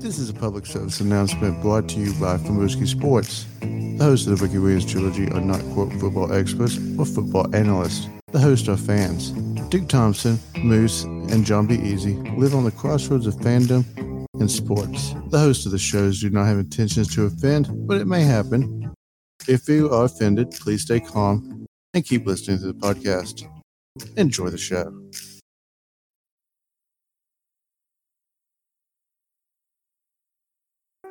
This is a public service announcement brought to you by Famuski Sports. The hosts of the Ricky Williams trilogy are not quote football experts or football analysts. The hosts are fans. Duke Thompson, Moose, and Jon Be Eazy live on the crossroads of fandom and sports. The hosts of the shows do not have intentions to offend, but it may happen. If you are offended, please stay calm and keep listening to the podcast. Enjoy the show.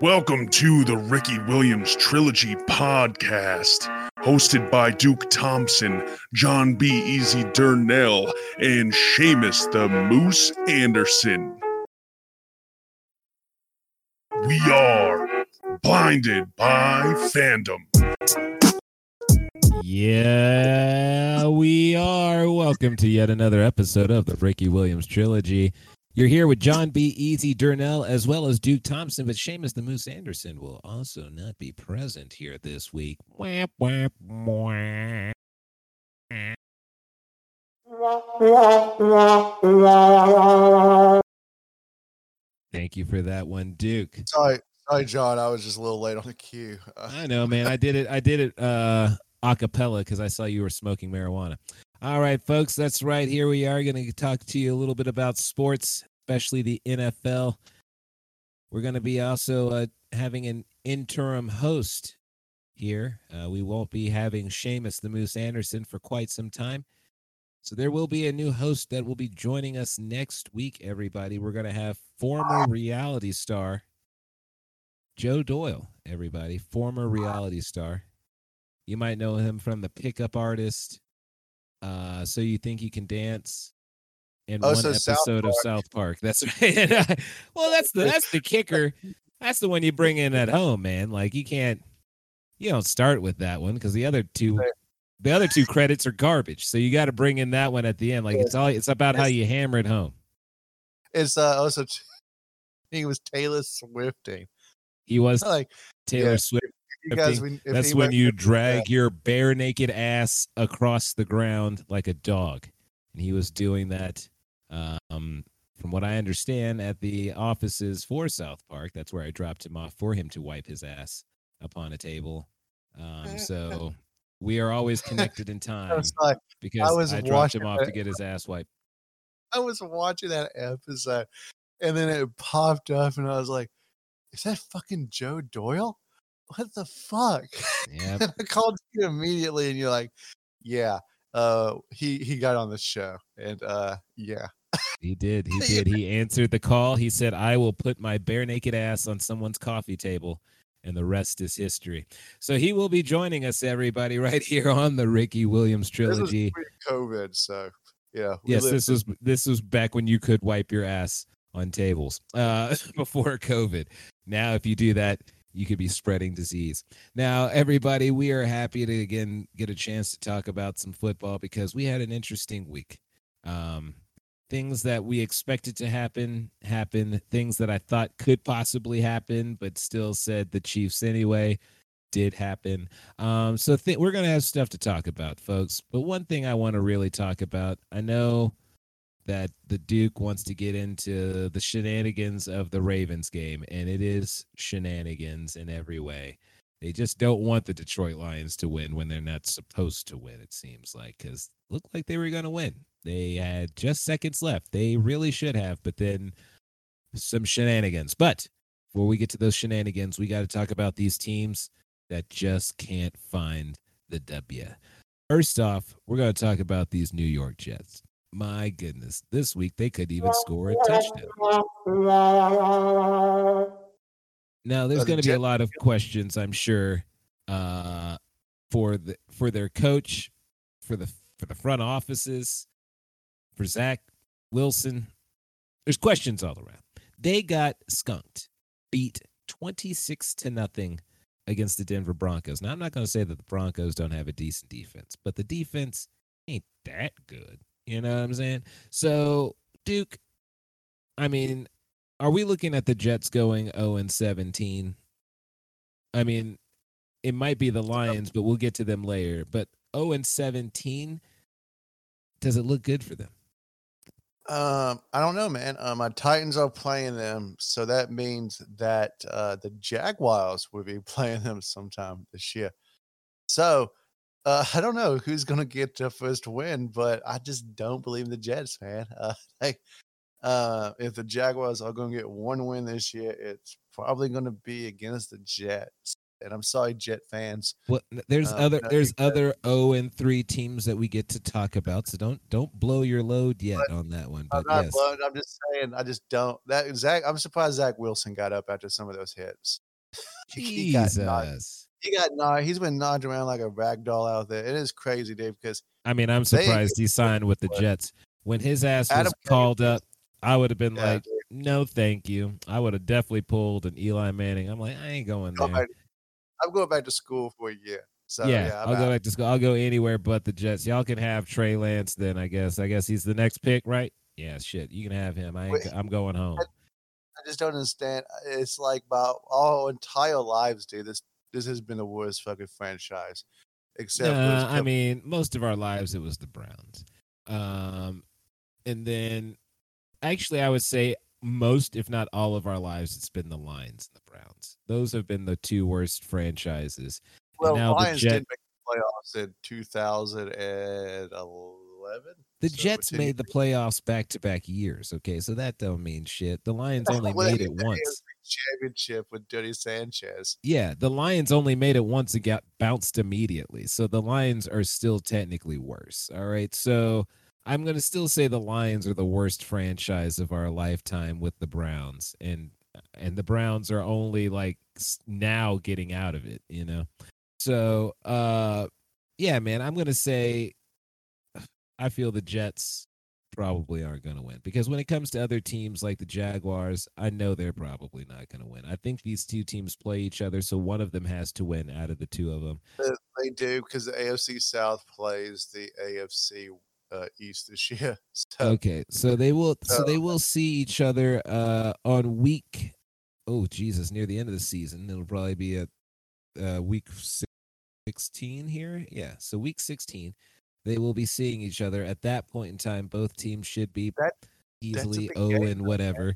Welcome to the Ricky Williams Trilogy podcast, hosted by Duke Thompson, Jon Be Eazy Durnell, and Seamus the Moose Anderson. We are blinded by fandom. Yeah, we are. Welcome to yet another episode of the Ricky Williams Trilogy. You're here with Jon Be Eazy Durnell as well as Duke Thompson, but Seamus the Moose Anderson will also not be present here this week. Thank you for that one, Duke. Sorry, sorry, John. I was just a little late on the queue. Uh, I know, man. I did it. I did it uh a cappella because I saw you were smoking marijuana. All right, folks, that's right. Here we are going to talk to you a little bit about sports, especially the NFL. We're going to be also uh, having an interim host here. Uh, we won't be having Seamus the Moose Anderson for quite some time. So there will be a new host that will be joining us next week, everybody. We're going to have former reality star Joe Doyle, everybody. Former reality star. You might know him from the pickup artist. Uh, so you think you can dance? In Oh, one so South episode of South Park. That's right. well, that's the that's the kicker. That's the one you bring in at home, man. Like you can't you don't start with that one because the other two the other two credits are garbage. So you got to bring in that one at the end. Like it's all it's about how you hammer it home. it's uh, also, t- I think it was Taylor Swifting. He was Like, Taylor yeah, Swift. you guys, when, That's when you drag your bare naked ass across the ground like a dog. And he was doing that, um, from what I understand, at the offices for South Park. That's where I dropped him off for him to wipe his ass upon a table. Um, so we are always connected in time like, because was I dropped him off to get his ass wiped. I was watching that episode and then it popped up and I was like, is that fucking Joe Doyle? What the fuck? Yeah, and I called you immediately and you're like, yeah, uh, he, he got on the show and, uh, yeah. He did. He did. He answered the call. He said, I will put my bare naked ass on someone's coffee table, and the rest is history. So he will be joining us, everybody, right here on the Ricky Williams This was trilogy. pre-COVID, so yeah. Yes, lived this was this was back when you could wipe your ass on tables uh, before COVID. Now, if you do that, you could be spreading disease. Now, everybody, we are happy to again get a chance to talk about some football because we had an interesting week. Um, things that we expected to happen happen. Things that I thought could possibly happen, but still said the Chiefs anyway, did happen. Um, so th- we're gonna have stuff to talk about, folks. But one thing I want to really talk about, I know that the Duke wants to get into the shenanigans of the Ravens game, and it is shenanigans in every way. They just don't want the Detroit Lions to win when they're not supposed to win. It seems like because looked like they were going to win. They had just seconds left. They really should have, but then some shenanigans. But before we get to those shenanigans, we got to talk about these teams that just can't find the W. First off, we're going to talk about these New York Jets. My goodness, this week they could even score a touchdown. Now, there's going to be a lot of questions, I'm sure, uh, for the for their coach, for the for the front offices, for Zach Wilson. There's questions all around. They got skunked, beat 26 to nothing against the Denver Broncos. Now, I'm not going to say that the Broncos don't have a decent defense, but the defense ain't that good. You know what I'm saying? So, Duke, I mean, are we looking at the Jets going 0 and 17? I mean, it might be the Lions, but we'll get to them later. But 0 and 17, does it look good for them? Um, I don't know, man. Uh, my Titans are playing them, so that means that uh, the Jaguars will be playing them sometime this year. So uh, I don't know who's gonna get the first win, but I just don't believe in the Jets, man. Uh, like, uh, if the Jaguars are gonna get one win this year, it's probably gonna be against the Jets. And I'm sorry, Jet fans. Well, there's Um, other there's other 0 and 3 teams that we get to talk about. So don't don't blow your load yet on that one. I'm But not yes. blown. I'm just saying. I just don't. That Zach. I'm surprised Zach Wilson got up after some of those hits. He got knocked. Jesus. He got knocked. He's been knocked around like a rag doll out there. It is crazy, Dave. Because I mean, I'm They- surprised he signed with the Jets. When his ass was Gase called up, I would have been yeah, like, dude, "No, thank you." I would have definitely pulled an Eli Manning. I'm like, I ain't going there. I'm going back to school for a year. So yeah, yeah, I'll go back to school. I'll go anywhere but the Jets. Y'all can have Trey Lance then. I guess. I guess he's the next pick, right? Yeah, shit. You can have him. I ain't, Wait, I'm going home. I just don't understand. It's like about our entire lives, dude. This this has been the worst fucking franchise. Except Nah, I mean, most of our lives it was the Browns. Um, and then actually, I would say most, if not all of our lives, it's been the Lions and the Browns. Those have been the two worst franchises. well, now the Lions Jet- did make the playoffs in 2011. The So Jets made the playoffs back to back years. Okay, so that don't mean shit. The Lions only made it once. Championship with Dirty Sanchez. Yeah, the Lions only made it once and got bounced immediately. So the Lions are still technically worse. All right. So I'm going to still say the Lions are the worst franchise of our lifetime with the Browns and and the Browns are only like now getting out of it, you know. So, uh yeah, man, I'm going to say I feel the Jets probably aren't going to win because when it comes to other teams like the Jaguars, I know they're probably not going to win. I think these two teams play each other, so one of them has to win out of the two of them. They do because the AFC South plays the AFC uh, East this year. So Okay, so they will, so they will see each other uh on week. Oh Jesus, near the end of the season, it'll probably be at uh, week sixteen here. Yeah, so week sixteen, they will be seeing each other. At that point in time, both teams should be That- easily oh and whatever.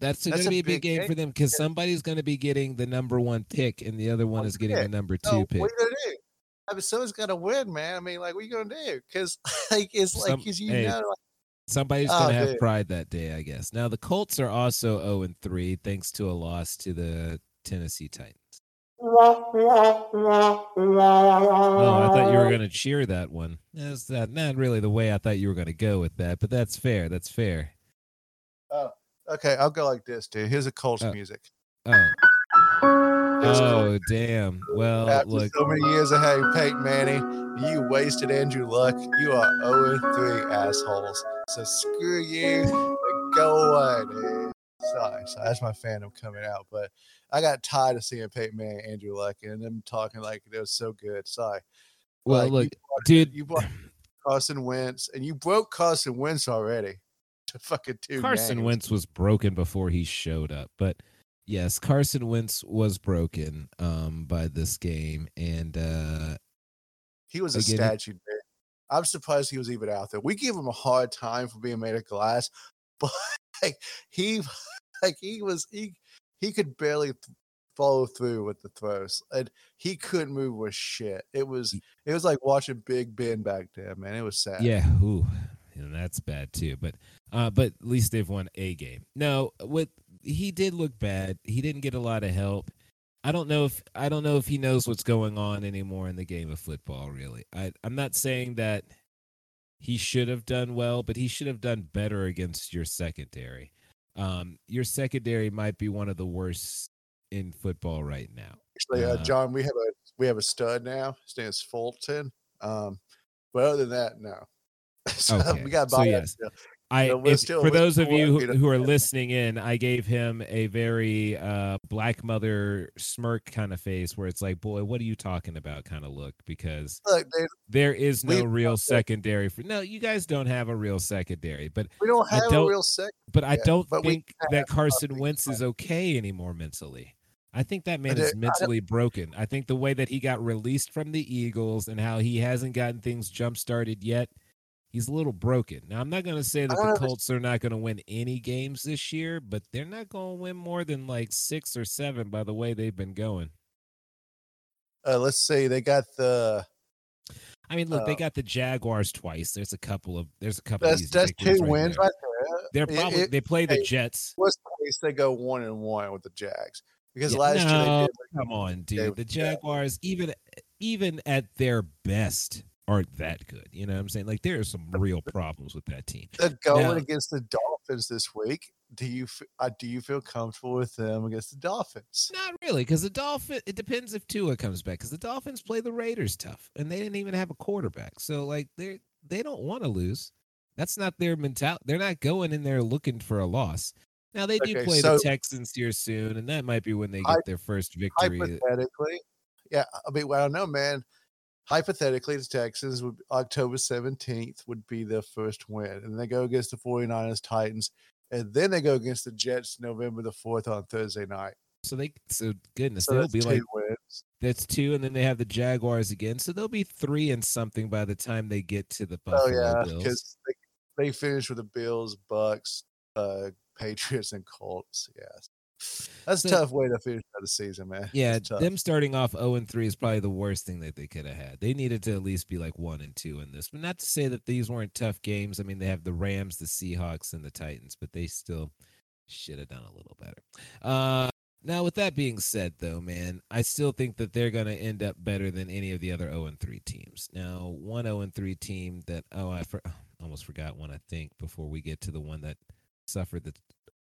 That's, going to be a big big game game. for them because somebody's going to be getting the number one pick, and the other one is getting the pick. number no, two pick. what are you gonna do? I mean, someone's gonna win, man. I mean, like, what are you gonna do? Because like it's like because you hey, know, like, Somebody's Oh, gonna have dude. pride that day, I guess. Now the Colts are also 0 and 3 thanks to a loss to the Tennessee Titans. Oh, I thought you were gonna cheer that one. That's that not really the way I thought you were gonna go with that, but that's fair. That's fair. Oh, okay, I'll go like this, dude. Here's a Colts Oh. music. Oh. Oh damn. Well After look so many years of hey Peyton Manning, you wasted Andrew Luck. You are 0 3 assholes. So screw you. Go away, dude. Sorry, so that's my fandom coming out. But I got tired of seeing Peyton Manning, Andrew Luck, and them talking like it was so good. Sorry. well Like, you look, brought- dude you brought Carson Wentz, and you broke Carson Wentz already. To fucking two. Carson games. Wentz was broken before he showed up, but yes, Carson Wentz was broken um by this game and uh He was a Again, he- statue. I'm surprised he was even out there. We give him a hard time for being made of glass, but like he, like he was he he could barely th- follow through with the throws, and he couldn't move with shit. It was it was like watching Big Ben back there, man. It was sad. Yeah, ooh, you know, that's bad too. But uh, but at least they've won a game. No, what he did look bad. He didn't get a lot of help. I don't know if I don't know if he knows what's going on anymore in the game of football. Really, I I'm not saying that he should have done well, but he should have done better against your secondary. Um, your secondary might be one of the worst in football right now. Actually, uh, Uh, John, we have a we have a stud now. His Fulton. Um, but other than that, no. so Okay, we got so by yes. I So if- still- for those of you who, who are listening in, I gave him a very uh, black mother smirk kind of face, where it's like, "Boy, what are you talking about?" kind of look, because Look, there is no real secondary for. No, you guys don't have a real secondary, but we don't have a don't- real sec. but I don't think that Carson Wentz is okay anymore mentally. I think that man is mentally broken. I think the way that he got released from the Eagles and how he hasn't gotten things jump started yet, he's a little broken. Now, I'm not going to say that the Colts are not going to win any games this year, but they're not going to win more than like six or seven by the way they've been going. Uh, let's see. They got the I mean, look, they Uh, got the Jaguars twice. There's a couple of there's a couple. that's that's two right wins there. right there. They're probably it- they play the hey, Jets. worst case they go one and one with the Jags because Yeah, last year they no, did. Come on, dude. The. Jaguars, even even at their best, aren't that good. You know what I'm saying? Like there are some real problems with that team. They're going Now- against the Dolphins this week. Do you uh, do you feel comfortable with them against the Dolphins? Not really, because the Dolphin. It depends if Tua comes back. Because the Dolphins play the Raiders tough, and they didn't even have a quarterback. So like they they don't want to lose. That's not their mentality. They're not going in there looking for a loss. Now they do Okay, play so- the Texans here soon, and that might be when they get Hy- their first victory. Hypothetically, yeah. I mean, well, I don't know, man. Hypothetically, the Texans would October seventeenth would be their first win, and they go against the 49ers, Titans, and then they go against the Jets November the fourth on Thursday night. So they so goodness, So they'll that's be two like wins. that's two, and then they have the Jaguars again. So they'll be three and something by the time they get to the Oh yeah, because they, they finished with the Bills, Bucks, uh, Patriots, and Colts. Yes, that's So- a tough way to finish out the season, man. Yeah, them starting off 0 and 3 is probably the worst thing that they could have had. They needed to at least be like 1 and 2 in this. But not to say that these weren't tough games. I mean, they have the Rams, the Seahawks, and the Titans, but they still should have done a little better. Uh now with that being said though, man, I still think that they're going to end up better than any of the other 0 and 3 teams. Now, one 0 and 3 team that oh, I for, almost forgot one I think before we get to the one that suffered the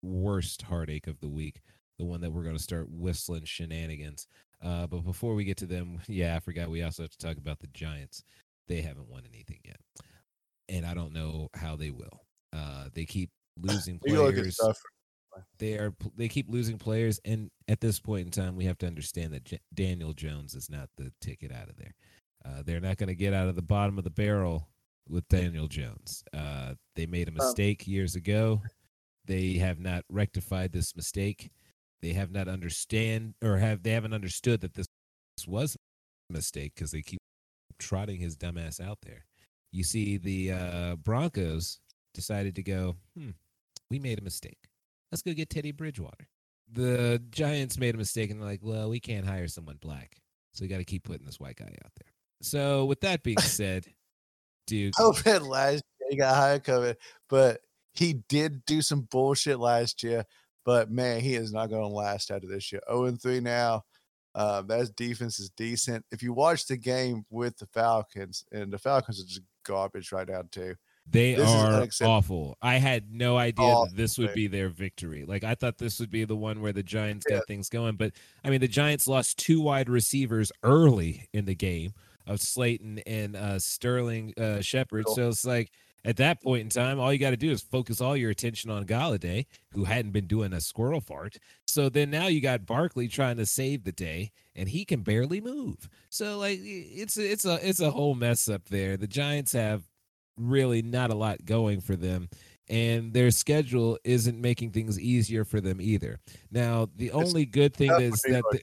worst heartache of the week the one that we're going to start whistling shenanigans. Uh, but before we get to them, yeah, I forgot we also have to talk about the Giants. They haven't won anything yet, and I don't know how they will. Uh, they keep losing You look at players. They are they keep losing players, and at this point in time, we have to understand that J- Daniel Jones is not the ticket out of there. Uh, they're not going to get out of the bottom of the barrel with Daniel Jones. Uh, they made a mistake years ago. They have not rectified this mistake. They have not understand or have they haven't understood that this was a mistake because they keep trotting his dumbass out there. You see, the uh, Broncos decided to go. Hmm, we made a mistake. Let's go get Teddy Bridgewater. The Giants made a mistake and they're like, well, we can't hire someone black, so we got to keep putting this white guy out there. So, with that being said, dude, I Hope that last year he got higher COVID, but he did do some bullshit last year. But man, he is not going to last out of this year. 0 and 3 now. Uh, that defense is decent. If you watch the game with the Falcons, and the Falcons are just garbage right now too. They This are awful. I had no idea Awful, that this would be their victory. Like I thought this would be the one where the Giants Yeah. got things going, but I mean the Giants lost two wide receivers early in the game of Slayton and uh Sterling uh Shepard. Cool. So it's like at that point in time, all you got to do is focus all your attention on Golladay, who hadn't been doing a squirrel fart. So then now you got Barkley trying to save the day, and he can barely move. So like it's a, it's a it's a whole mess up there. The Giants have really not a lot going for them and their schedule isn't making things easier for them either. Now, the only good thing is that the,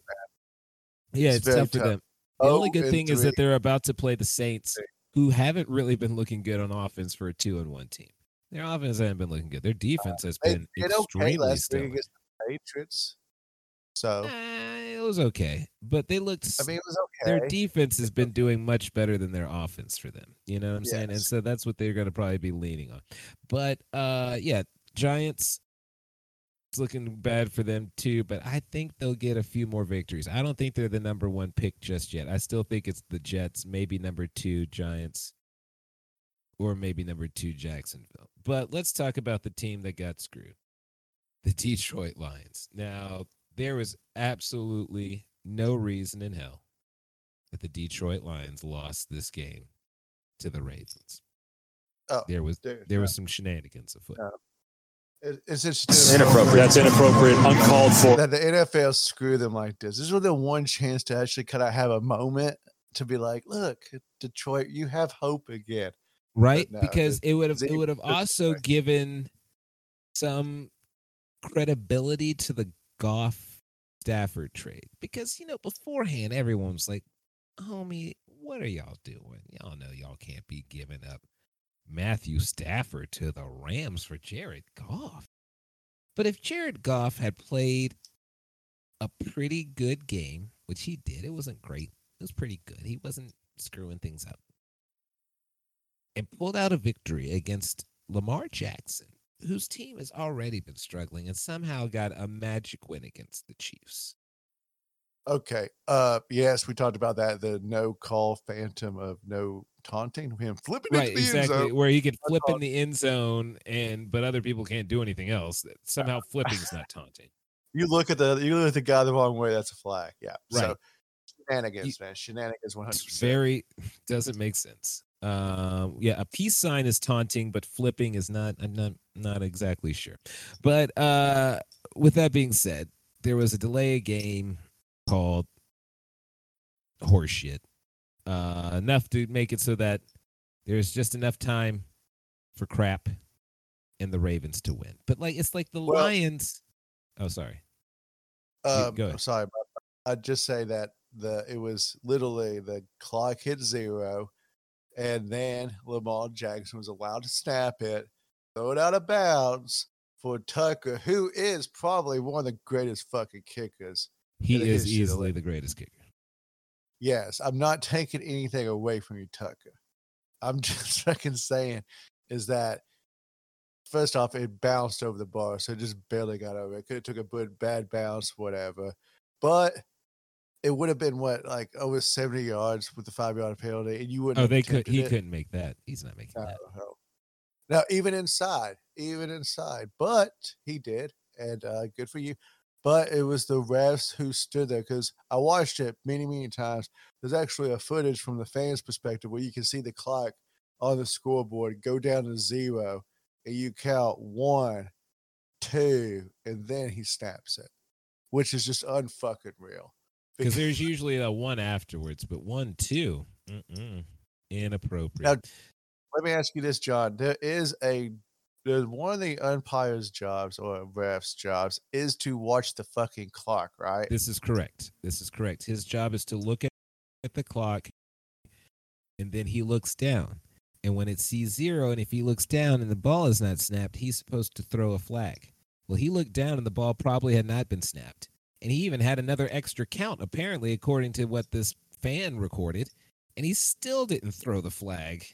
yeah, It's it's, very tough for them. The only Oh, good thing is that they're about to play the Saints, who haven't really been looking good on offense for a two and one team. Their offense hasn't been looking good. Their defense has They been did okay extremely last stellar. against the Patriots. So Eh, it was okay, but they looked. I mean, it was okay. their defense has been doing much better than their offense for them. You know what I'm saying? And so that's what they're going to probably be leaning on. But uh yeah, Giants it's looking bad for them too, but I think they'll get a few more victories. I don't think they're the number 1 pick just yet. I still think it's the Jets, maybe number 2 Giants or maybe number 2 Jacksonville. But let's talk about the team that got screwed. The Detroit Lions. Now, there was absolutely no reason in hell that the Detroit Lions lost this game to the Ravens. Oh, There was there no. was some shenanigans afoot. No. It- it's interesting Inappropriate. That's inappropriate. Uncalled for. that the NFL screw them like this. This was the one chance to actually kind of have a moment to be like, look, Detroit, you have hope again. right? no, because it would have it would have also right. given some credibility to the Goff Stafford trade. Because you know, beforehand everyone was like, Homie, what are y'all doing? Y'all know y'all can't be giving up Matthew Stafford to the Rams for Jared Goff. But if Jared Goff had played a pretty good game, which he did, it wasn't great. It was pretty good. He wasn't screwing things up. And pulled out a victory against Lamar Jackson, whose team has already been struggling and somehow got a magic win against the Chiefs. Okay. Uh yes, we talked about that. The no call phantom of no taunting him flipping right, exactly. end zone. Where he could flip in the end zone and but other people can't do anything else. Somehow flipping's not taunting. You look at the you look at the guy the wrong way, that's a flag. Yeah. So Right. shenanigans, man. Shenanigans one hundred very doesn't make sense. Um, yeah, a peace sign is taunting, but flipping is not. I'm not not exactly sure. But uh, with that being said, there was a delay game called horseshit. Uh, enough to make it so that there's just enough time for crap and the Ravens to win. But like it's like the Well- Lions. Oh, sorry. Um, go I'm ahead. sorry, but I'd just say that the it was literally the clock hit zero, and then Lamar Jackson was allowed to snap it, throw it out of bounds for Tucker, who is probably one of the greatest fucking kickers. He is history easily the greatest kicker. Yes, I'm not taking anything away from you, Tucker. I'm just fucking saying is that first off, it bounced over the bar, so it just barely got over. It could have took a good bad bounce, whatever. But it would have been what, like over 70 yards with the five yard penalty, and you wouldn't. Oh, they could. He it. couldn't make that. He's not making No, that. no. Now, even inside, even inside, but he did, and uh, good for you. But it was the refs who stood there because I watched it many, many times. There's actually a footage from the fans' perspective where you can see the clock on the scoreboard go down to zero, and you count one, two, and then he snaps it, which is just unfucking real. Because there's usually a one afterwards, but one, two, mm-mm, inappropriate. let me ask you this, John. There is a one of the umpires' jobs or refs' jobs is to watch the fucking clock, right? This is correct. This is correct. His job is to look at, at the clock and then he looks down. And when it sees zero, and if he looks down and the ball is not snapped, he's supposed to throw a flag. Well, he looked down and the ball probably had not been snapped. And he even had another extra count, apparently, according to what this fan recorded. And he still didn't throw the flag.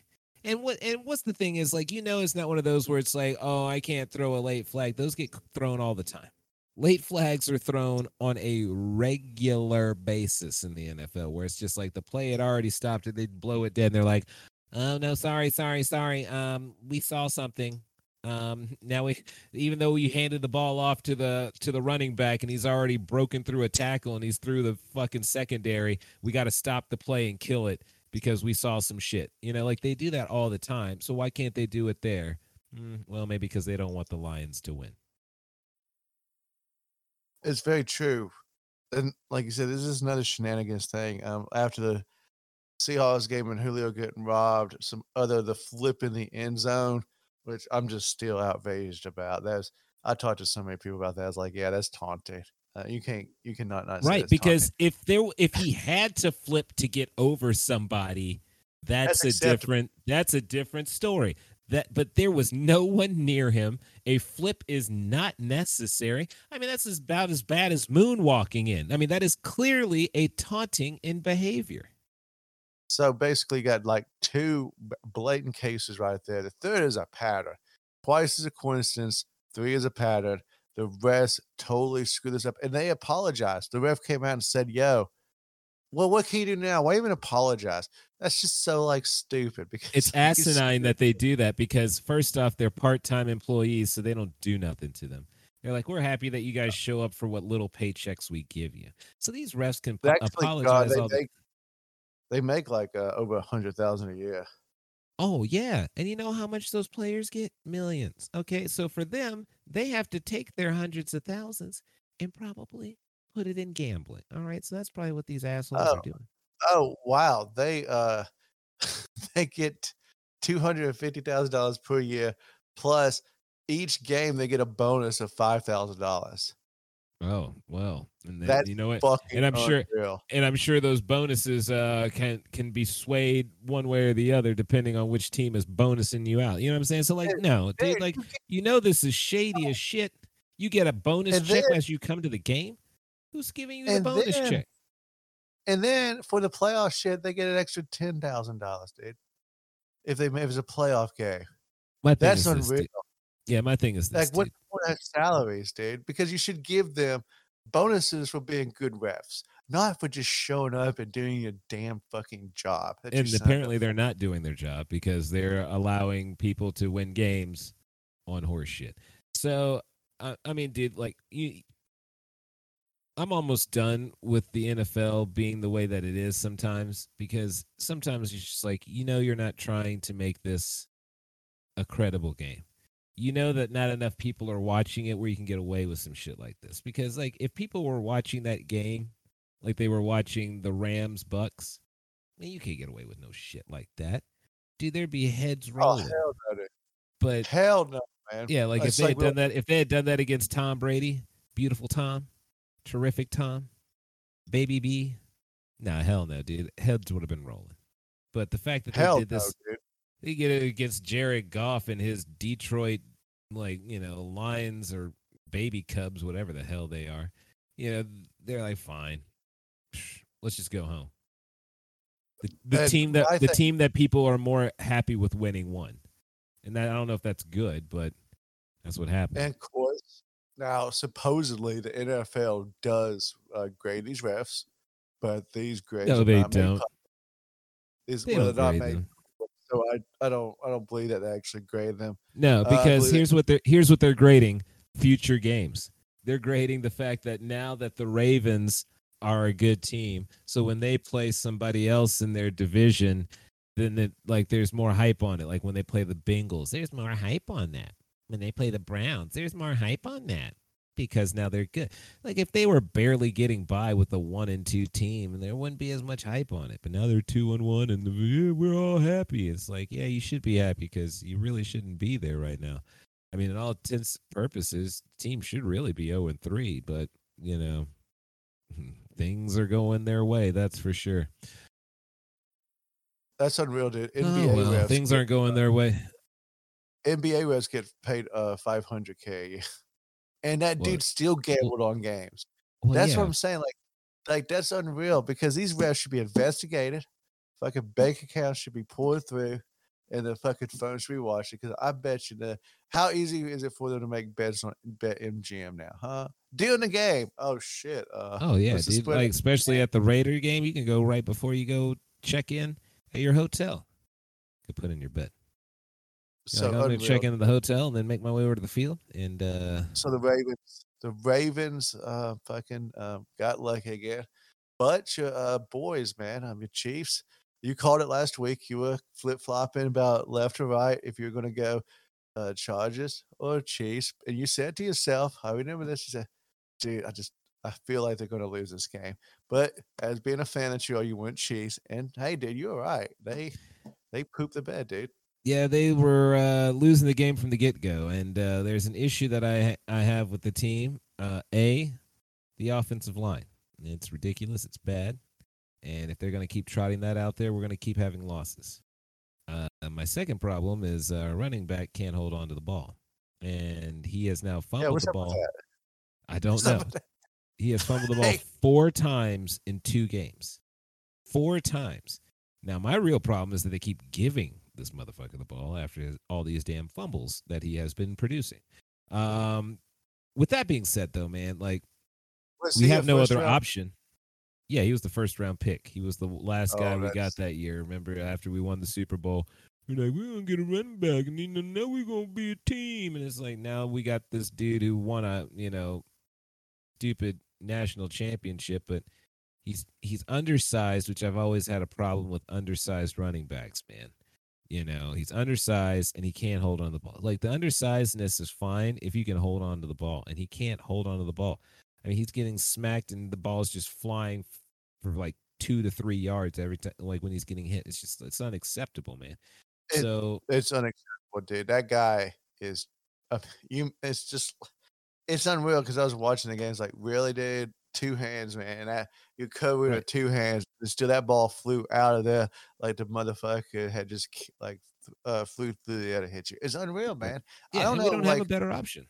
And what and what's the thing is like you know it's not one of those where it's like oh I can't throw a late flag. Those get thrown all the time. Late flags are thrown on a regular basis in the NFL, where it's just like the play had already stopped and they blow it dead. And they're like, "Oh no, sorry, sorry, sorry. Um, we saw something. Um, now we, even though you handed the ball off to the to the running back and he's already broken through a tackle and he's through the fucking secondary, we got to stop the play and kill it because we saw some shit. You know, like they do that all the time. So why can't they do it there? Mm, well, maybe because they don't want the Lions to win. It's very true. And like you said, this is another shenanigans thing. Um, after the Seahawks game and Julio getting robbed, some other the flip in the end zone, which I'm just still outraged about. That's I talked to so many people about that. I was like, yeah, that's taunting. Uh, you can't, you cannot not right because taunting. if there if he had to flip to get over somebody that's, That's a different that's a different story that but there was no one near him a flip is not necessary i mean that's about as bad as moonwalking in i mean that is clearly a taunting in behavior So basically, you got like two blatant cases right there. The third is a pattern. Twice is a coincidence. Three is a pattern. The rest totally screwed this up, and they apologized. The ref came out and said, "Yo, well, what can you do now? Why even apologize? That's just so like stupid." Because it's asinine that they do that because first off they're part-time employees so they don't do nothing to them they're like we're happy that you guys show up for what little paychecks we give you so these refs can actually, God, apologize they all the make they make like uh, over a hundred thousand a year. Oh yeah, and you know how much those players get? Millions. Okay, so for them, they have to take their hundreds of thousands and probably put it in gambling. All right, so that's probably what these assholes Oh. are doing. Oh wow, they uh they get two hundred and fifty thousand dollars per year plus each game they get a bonus of five thousand dollars. Oh well, and then That's you know what? And I'm sure- And I'm sure those bonuses uh, can can be swayed one way or the other depending on which team is bonusing you out. You know what I'm saying? So like, no, dude, like you know this is shady as shit. You get a bonus And check then- as you come to the game. Who's giving you the bonus then- check? And then for the playoff shit, they get an extra ten thousand dollars, dude. If they if it's a playoff game, My that's this, unreal. dude. Yeah, my thing is this. Like what salaries, dude? Because you should give them bonuses for being good refs, not for just showing up and doing your damn fucking job. that and apparently they're not doing their job because they're allowing people to win games on horse shit. So I, I mean, dude, like you, I'm almost done with the NFL being the way that it is sometimes because sometimes it's just like you know you're not trying to make this a credible game. You know that not enough people are watching it where you can get away with some shit like this because like if people were watching that game like they were watching the Rams Bucks, man, you can't get away with no shit like that. Dude, there'd be heads Oh rolling. hell no, but Hell no, man. yeah, like if they had done that, if they had done that against Tom Brady, beautiful Tom, terrific Tom, baby B, nah, hell no, dude, heads would have been rolling. But the fact that hell they did no, this. They get it against Jared Goff and his Detroit, like you know, Lions or baby Cubs, whatever the hell they are. You know, they're like, fine, let's just go home. The, the team that I the think- team that people are more happy with winning won, and that I don't know if that's good, but that's what happened. And of course, now supposedly the NFL does uh, grade these refs, but these grades No, are they not don't. Is They well, don't grade made so I, I don't I don't believe that they actually grade them. No, Uh, because it- here's what they're here's what they're grading future games. They're grading the fact that now that the Ravens are a good team, so when they play somebody else in their division, then it, like there's more hype on it. Like when they play the Bengals, there's more hype on that. When they play the Browns, there's more hype on that because now they're good. Like if they were barely getting by with a one and two team, there wouldn't be as much hype on it. But now they're two and one, and yeah, we're all happy. It's like, yeah, you should be happy because you really shouldn't be there right now. I mean, in all intents and purposes, the team should really be zero and three, but you know, things are going their way. That's for sure. That's unreal, dude. Oh, NBA well, things aren't going their way. NBA refs get paid uh 500k, and that Well, dude still gambled on games. Well, that's yeah. what I'm saying. Like, like that's unreal because these refs should be investigated. Fucking bank accounts should be pulled through, and the fucking phone should be watched. Because I bet you the how easy is it for them to make bets on BetMGM now, huh? During the game. Oh shit. Uh, Oh yeah, dude. Like especially at the Raider game, you can go right before you go check in at your hotel. You could put in your bet. So like, I'm gonna check into the hotel and then make my way over to the field. And uh So the Ravens, the Ravens, uh, fucking um, got lucky again. But your uh, boys, man, I'm your Chiefs. You called it last week. You were flip flopping about left or right if you're going to go uh, Chargers or Chiefs, and you said to yourself, "I remember this." You said, "Dude, I just I feel like they're going to lose this game." But as being a fan of you, you went Chiefs, and hey, dude, you're right. They they pooped the bed, dude. Yeah, they were uh losing the game from the get go. And uh there's an issue that I I have with the team. Uh A, the offensive line. It's ridiculous. It's bad. And if they're going to keep trotting that out there, we're going to keep having losses. Uh, my second problem is uh, running back can't hold on to the ball, and he has now Yeah, fumbled what's the ball. I don't What's know. He has fumbled the ball Hey. four times in two games. Four times. Now, my real problem is that they keep giving this motherfucker the ball after his- all these damn fumbles that he has been producing. Um, with that being said, though, man, like Was we have no other round- option. Yeah, he was the first round pick. He was the last guy Oh, we got that year. Remember, after we won the Super Bowl, we're like, we're gonna get a running back, and then now we're gonna be a team. And it's like now we got this dude who won a you know stupid national championship, but he's he's undersized, which I've always had a problem with undersized running backs, man. You know, he's undersized and he can't hold on to the ball. Like the undersizedness is fine if you can hold on to the ball, and he can't hold on to the ball. I mean, he's getting smacked and the ball's just flying for like two to three yards every time. Like when he's getting hit, it's just it's unacceptable, man. It- so It's unacceptable, dude. That guy is, uh, you. It's just it's unreal because I was watching the games like, really, dude, two hands, man, and that you covered Right. with two hands, and still that ball flew out of there like the motherfucker had just like uh flew through the air to hit you. It's unreal, man. I don't know, we don't like have a better option.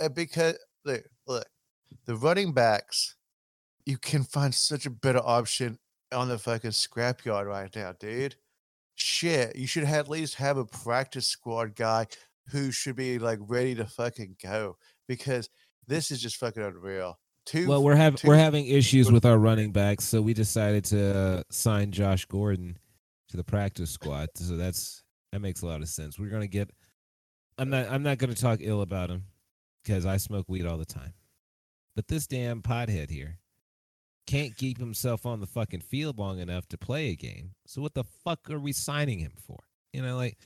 uh, because look, look, the running backs, you can find such a better option on the fucking scrapyard right now, dude. Shit, you should at least have a practice squad guy who should be like ready to fucking go because this is just fucking unreal. Two, Well, we're having we're having issues with our running backs, so we decided to uh, sign Josh Gordon to the practice squad. So that's that makes a lot of sense. We're gonna get. I'm not. I'm not gonna talk ill about him because I smoke weed all the time. But this damn pothead here can't keep himself on the fucking field long enough to play a game. So what the fuck are we signing him for? You know, like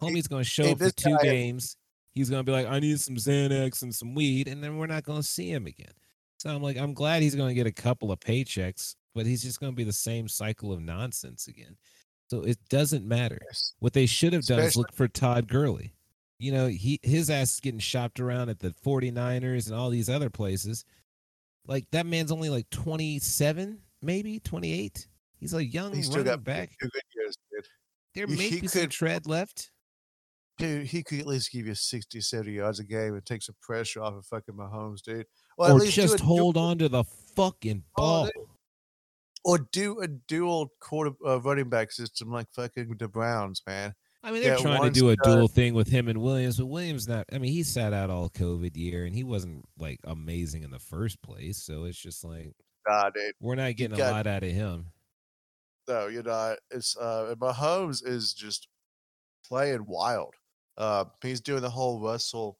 homie's gonna show hey, up for two guy- games. He's gonna be like, I need some Xanax and some weed, and then we're not gonna see him again. So I'm like, I'm glad he's gonna get a couple of paychecks, but he's just gonna be the same cycle of nonsense again. So it doesn't matter. Yes. What they should have done is look for Todd Gurley. You know, he his ass is getting shopped around at the 49ers and all these other places. Like that man's only like 27, maybe 28. He's a young He's still running got back. two good years, dude. There he- may he be some could- tread left. Dude, he could at least give you 60, 70 yards a game and take some pressure off of fucking Mahomes, dude. Or at or just a hold on to the fucking Oh, ball. or do a dual quarter uh, running back system like fucking the Browns, man. I mean, they're Yeah, trying to do a dual thing with him and Williams, but Williams not. I mean, he sat out all COVID year, and he wasn't like amazing in the first place. So it's just like Nah, dude. we're not getting a got- lot out of him. No, you're not. It's uh Mahomes is just playing wild. Uh he's doing the whole Russell.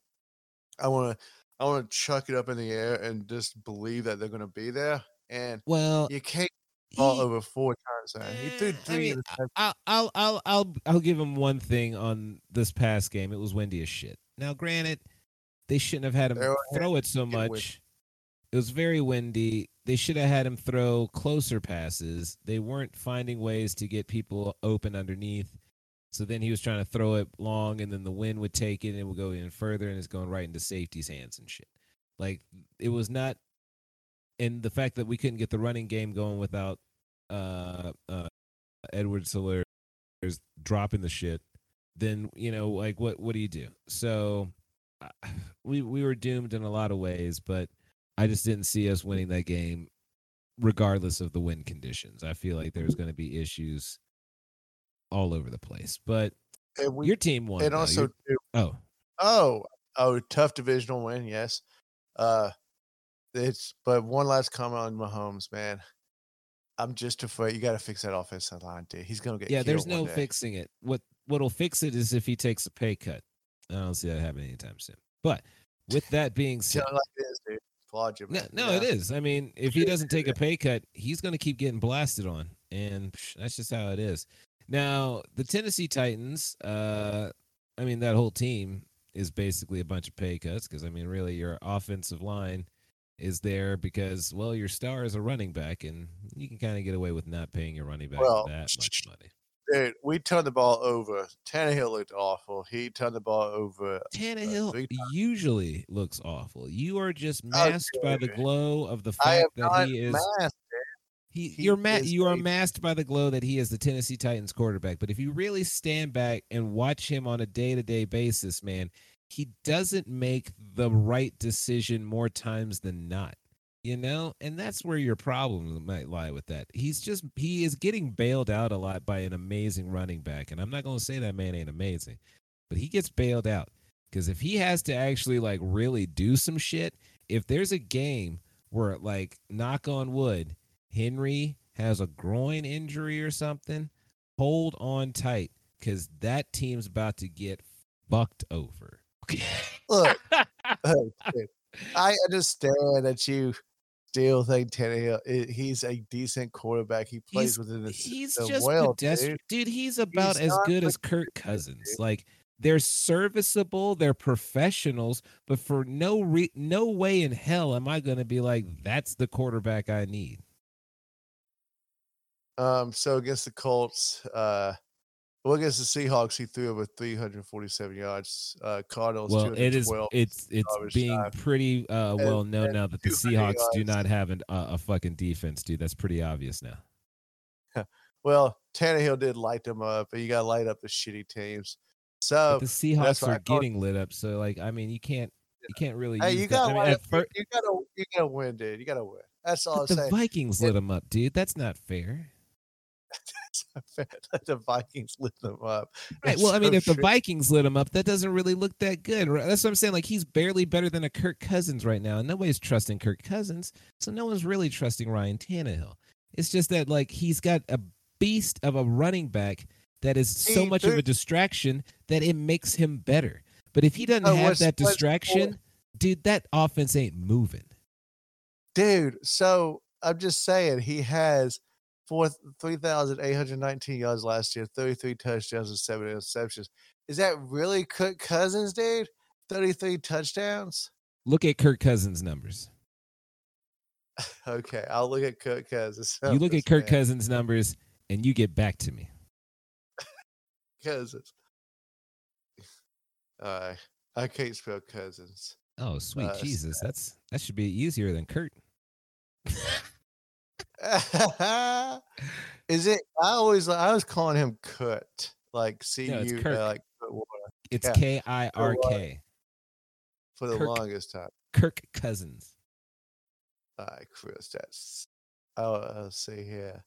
I wanna I wanna chuck it up in the air and just believe that they're gonna be there. And Well, you can't ball he- over four times, man. He threw Eh, I three mean. I'll, I'll, I'll, I'll, I'll give him one thing on this past game. It was windy as shit. Now, granted, they shouldn't have had him were throw it so wind. much. It was very windy. They should have had him throw closer passes. They weren't finding ways to get people open underneath. So then he was trying to throw it long, and then the wind would take it and it would go even further, and it's going right into safety's hands and shit. Like it was not, and the fact that we couldn't get the running game going without uh, uh, Edwards-Helaire dropping the shit, then you know, like what what do you do? So we we were doomed in a lot of ways, but I just didn't see us winning that game, regardless of the wind conditions. I feel like there's going to be issues all over the place, but we your team won. and though. also too, oh, Oh, oh, tough divisional win, yes. Uh, it's but one last comment on Mahomes, man. I'm just afraid you got to fix that offensive line, dude. He's gonna get yeah. There's no fixing it. What what'll fix it is if he takes a pay cut. I don't see that happening anytime soon. But with that being said, like this, dude. Applaud you, No, man. no, it is. I mean, if he doesn't take a pay cut, he's going to keep getting blasted on, and that's just how it is. Now, the Tennessee Titans, uh, I mean, that whole team is basically a bunch of pay cuts because, I mean, really, your offensive line is there because, well, your star is a running back, and you can kind of get away with not paying your running back Well, that much money. Dude, we turned the ball over. Tannehill looked awful. He turned the ball over. Tannehill three usually looks awful. You are just Oh, masked by the glow of the fact that he is. masked. He, He you're ma- you are masked by the glow that he is the Tennessee Titans quarterback. But if you really stand back and watch him on a day to day basis, man, he doesn't make the right decision more times than not. You know, and that's where your problem might lie with that. He's just he is getting bailed out a lot by an amazing running back, and I'm not going to say that man ain't amazing, but he gets bailed out because if he has to actually like really do some shit, if there's a game where like knock on wood, Henry has a groin injury or something, hold on tight because that team's about to get fucked over. Look, I understand that you still think Tannehill. i- He's a decent quarterback. He plays He's- within the he's system just well, pedestrian, dude. dude. He's about He's as good like as Kirk dude. Cousins. Like they're serviceable, they're professionals, but for no re- no way in hell am I going to be like that's the quarterback I need. Um, so against the Colts, uh, Well, against the Seahawks, he threw over 347 yards. Uh, Cardinals, Well, it is 212. it's it's being pretty uh, well known and now that the 200 Seahawks do not have an, uh, a fucking defense, dude. That's pretty obvious now. Well, Tannehill did light them up, but you got to light up the shitty teams. So But the Seahawks are getting lit up, so like I mean, you can't you can't really. hey, you got I to mean, at fir- you got to you got to win, dude. You got to win. That's all I'm the saying. Vikings It- lit them up, dude. That's not fair. The Vikings lit them up. Right. It's Well, I mean, so if the. Vikings lit him up, that doesn't really look that good. right? That's what I'm saying. Like he's barely better than a Kirk Cousins right now, and nobody's trusting Kirk Cousins, so no one's really trusting Ryan Tannehill. It's just that like he's got a beast of a running back that is so much of a distraction that it makes him better. But if he doesn't Oh, have that distraction, dude, that offense ain't moving. dude. So I'm just saying, he has four three thousand eight hundred nineteen yards last year, thirty three touchdowns and seven interceptions. Is that really Kirk Cousins, dude? Thirty three touchdowns. Look at Kirk Cousins' numbers. Okay, I'll look at Kirk Cousins. You look at numbers, Kirk man. Cousins' numbers, and you get back to me. Cousins. All right, I can't spell Cousins. Oh, sweet Uh, Jesus, that's that should be easier than Kurt. Is it? I always I was calling him Kurt, like C No, U, Kirk. uh, like It's K I R K. for the Kirk. longest time. Kirk Cousins. All right, Chris, that's. Oh, I'll see here.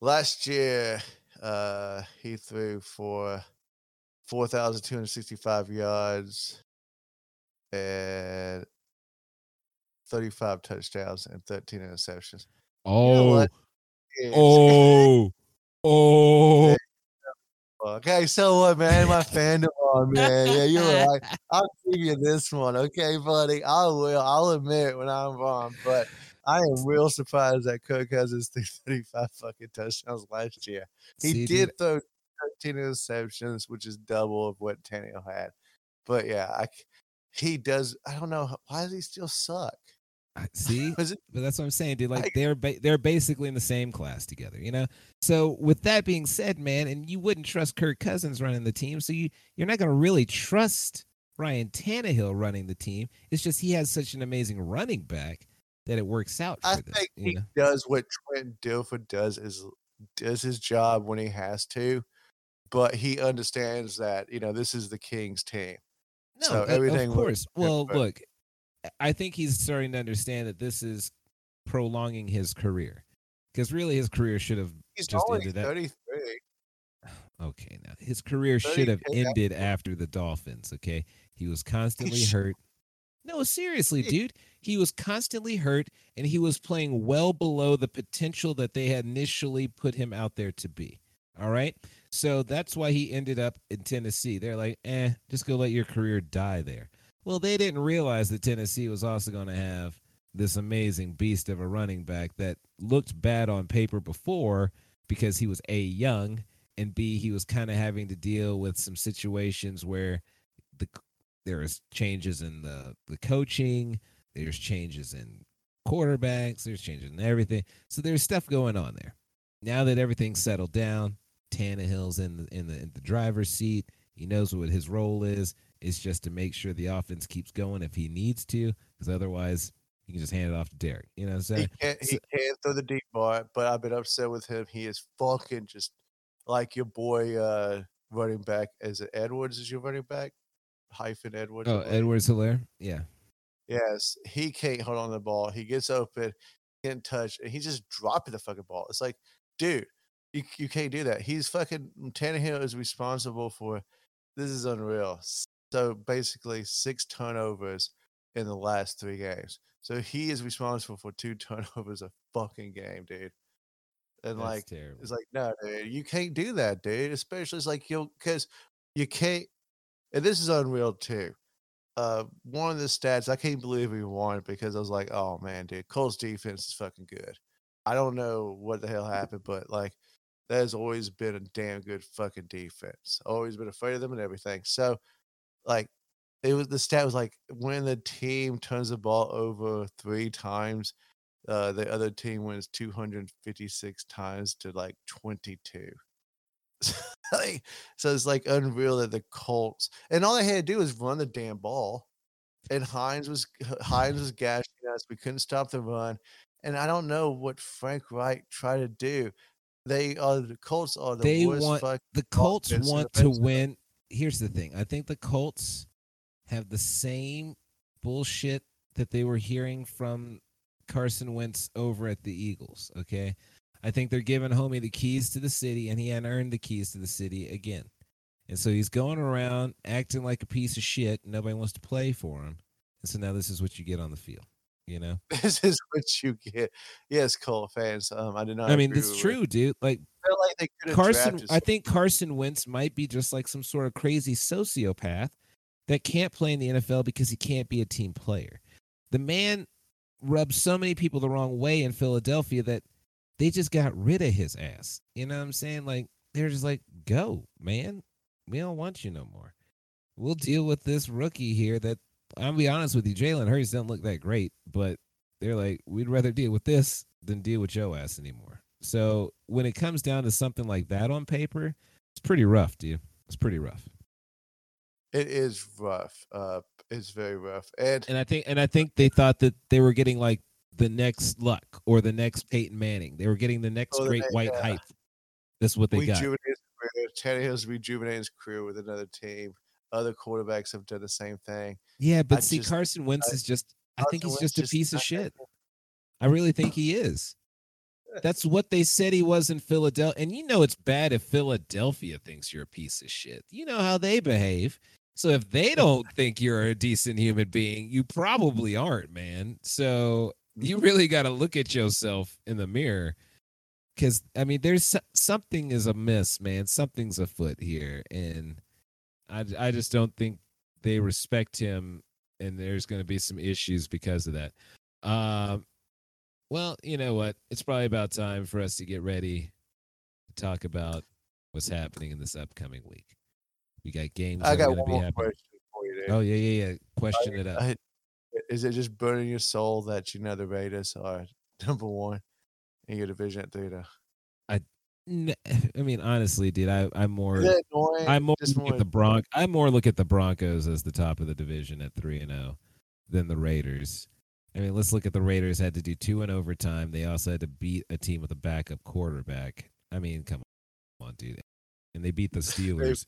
Last year, uh, he threw for four thousand two hundred sixty-five yards and thirty-five touchdowns and thirteen interceptions. Oh, what? Yes. oh, oh. Okay, so what, man? My fandom on, man. Yeah, you're right. I'll give you this one, okay, buddy. I will. I'll admit when I'm wrong, but I am real surprised that Kirk Cousins threw 35 fucking touchdowns last year. He See, did dude, throw 13 interceptions, which is double of what Tannehill had. But yeah, I, he does. I don't know why does he still suck. See, but that's what I'm saying, dude. Like I- they're ba- they're basically in the same class together, you know. So with that being said, man, and you wouldn't trust Kirk Cousins running the team, so you you're not gonna really trust Ryan Tannehill running the team. It's just he has such an amazing running back that it works out. For I them, think he know? does what Trent Dilfer does is does his job when he has to, but he understands that you know this is the Kings team. No, So everything Of course. Well, look, I think he's starting to understand that this is prolonging his career, because really his career should have He's just ended that. 33. Okay, now his career should have ended after the Dolphins. Okay, he was constantly hurt. No, seriously, dude, he was constantly hurt, and he was playing well below the potential that they had initially put him out there to be. All right, so that's why he ended up in Tennessee. They're like, eh, just go let your career die there. Well, they didn't realize that Tennessee was also going to have this amazing beast of a running back that looked bad on paper before because he was a young and b he was kind of having to deal with some situations where the there is changes in the the coaching there's changes in quarterbacks there's changes in everything. So there's stuff going on there. Now that everything's settled down Tannehill's in the in the in the driver's seat. He knows what his role is it's just to make sure the offense keeps going if he needs to because otherwise he can just hand it off to Derek you know so He can't, he so- can't throw the deep ball, but I've been upset with him. He is fucking just like your boy uh running back. Is it Edwards? Is your running back? Hyphen Edwards. Oh. Edwards Helaire yeah Yes, he can't hold on to the ball. He gets open, can't touch, and he's just dropping the fucking ball. It's like, dude, you you can't do that. He's fucking Tannehill is responsible for this is unreal. So basically, six turnovers in the last three games. So he is responsible for two turnovers a fucking game, dude. And that's like, terrible it's like, no, dude, you can't do that, dude. Especially it's like you'll because you can't. And this is unreal too. Uh, one of the stats I can't believe we won because I was like, oh man, dude, Cole's defense is fucking good. I don't know what the hell happened, but like, that has always been a damn good fucking defense. Always been afraid of them and everything. So, like, it was the stat was like when the team turns the ball over three times, uh, the other team wins 256 times to like 22. so it's like unreal that the Colts and all they had to do was run the damn ball, and Hines was Hines was gashing us. We couldn't stop the run, and I don't know what Frank Reich tried to do. They are the Colts are the they worst. want the Colts want to win. Here's the thing. I think the Colts have the same bullshit that they were hearing from Carson Wentz over at the Eagles. Okay. I think they're giving homie the keys to the city, and he hadn't earned the keys to the city again. And so he's going around acting like a piece of shit. Nobody wants to play for him. And so now this is what you get on the field. You know? This is what you get. Yes, Colt fans. Um, I did not. I mean, it's true, dude. Like Like they could have Carson, I think Carson Wentz might be just like some sort of crazy sociopath that can't play in the NFL because he can't be a team player. The man rubbed so many people the wrong way in Philadelphia that they just got rid of his ass. You know what I'm saying? Like they're just like, "Go, man. We don't want you no more. We'll deal with this rookie here that I'll be honest with you, Jalen Hurts doesn't look that great, but they're like, we'd rather deal with this than deal with your ass anymore. So when it comes down to something like that on paper, it's pretty rough, dude. It's pretty rough. It is rough. Uh, it's very rough. And And I think and I think they thought that they were getting like the next luck or the next Peyton Manning. They were getting the next Oh, great next- white yeah. hype. That's what they got. rejuvenate his career. Tannehill's rejuvenated his career with another team. Other quarterbacks have done the same thing. Yeah, but I see, just- Carson Wentz I- is just I think Carson he's Wentz just a piece of shit. I really think he is. That's what they said he was in Philadelphia. And you know it's bad if Philadelphia thinks you're a piece of shit. You know how they behave. So if they don't think you're a decent human being, you probably aren't, man. So you really got to look at yourself in the mirror cuz I mean there's something is amiss, man. Something's afoot here and I I just don't think they respect him and there's going to be some issues because of that. Um well, you know what? It's probably about time for us to get ready to talk about what's happening in this upcoming week. We got games I got one be more happening. question for you, dude. Oh yeah, yeah, yeah. Question it up. I- is it just burning your soul that you know the Raiders are number one in your division at three? I, I mean, honestly, dude, I I'm more Is that annoying? I more Just look at the Bronc. I more look at the Broncos as the top of the division at three and zero than the Raiders. I mean, let's look at the Raiders. Had to do two in overtime. They also had to beat a team with a backup quarterback. I mean, come on, dude. And they beat the Steelers,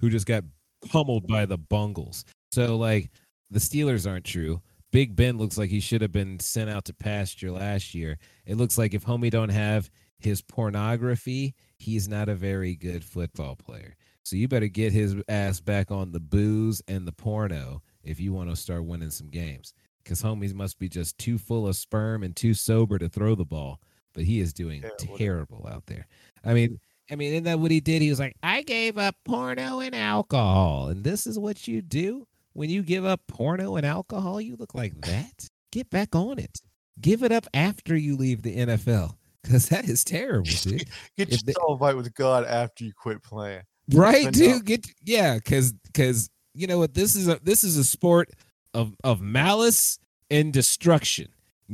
who just got pummeled by the Bungles. So, like, the Steelers aren't true. Big Ben looks like he should have been sent out to pasture last year. It looks like if homie don't have his pornography, he's not a very good football player. So you better get his ass back on the booze and the porno if you want to start winning some games. Because homies must be just too full of sperm and too sober to throw the ball. But he is doing Yeah, terrible out there. I mean, I mean, isn't that what he did? He was like, I gave up porno and alcohol. And this is what you do when you give up porno and alcohol? You look like that? Get back on it. Give it up after you leave the NFL. Because that is terrible, dude. Get if they- yourself right with God after you quit playing. right dude get yeah because because you know what this is a this is a sport of of malice and destruction.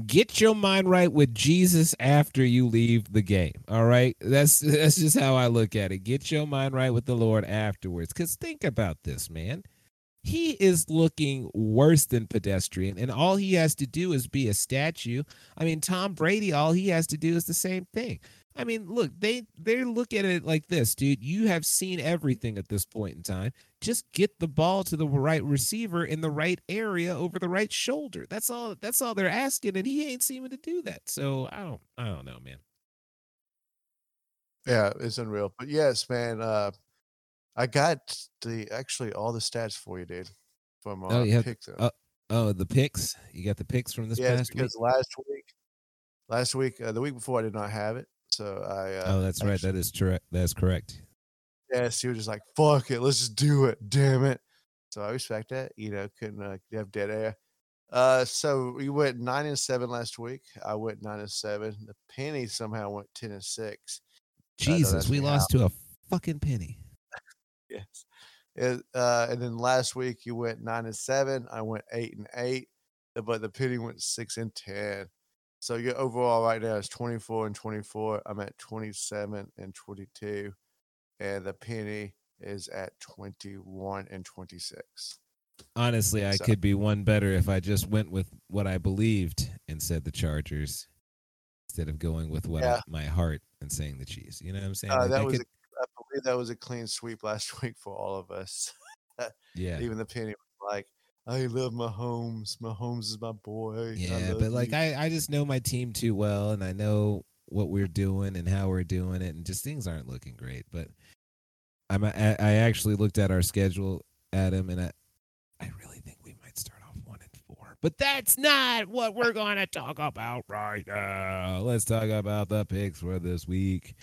Get your mind right with jesus after you leave the game all right? That's that's just how i look at it. Get your mind right with the lord afterwards. Because think about this man. He is looking worse than pedestrian and all he has to do is be a statue. I mean tom brady all he has to do is the same thing I mean, look, they they look at it like this, dude. You have seen everything at this point in time. Just get the ball to the right receiver in the right area over the right shoulder. That's all. That's all they're asking, and he ain't seeming to do that. So I don't. I don't know, man. Yeah, it's unreal. But yes, man, uh, I got the actually all the stats for you, dude. From uh, Oh, you have- pick them. uh, Oh, the picks. You got the picks from this yes, past week. because last week, last week, uh, the week before, I did not have it. So I. Uh, oh, that's right. That is correct. That's correct. Yes, he was just like, "Fuck it, let's just do it, damn it." So I respect that. You know, couldn't uh, have dead air. Uh, so we went nine and seven last week. I went nine and seven. The penny somehow went ten and six. Jesus, we lost to a fucking penny. Yes. It, uh, and then last week you went nine and seven. I went eight and eight, but the penny went six and ten. So your overall right now is twenty four and twenty four. I'm at twenty seven and twenty two. and the penny is at 21 and 26. Honestly, I So- could be one better if I just went with what I believed and said the Chargers instead of going with what I- my heart and saying the Chiefs. You know what I'm saying? Uh, Like, that I was, could- a, I believe that was a clean sweep last week for all of us. yeah. Even the penny was like, I love Mahomes. Mahomes is my boy. Yeah, but like you." I, I just know my team too well and I know what we're doing and how we're doing it and just things aren't looking great. But I'm I, I actually looked at our schedule, Adam, and I I really think we might start off one and four. But that's not what we're gonna talk about right now. Let's talk about the picks for this week.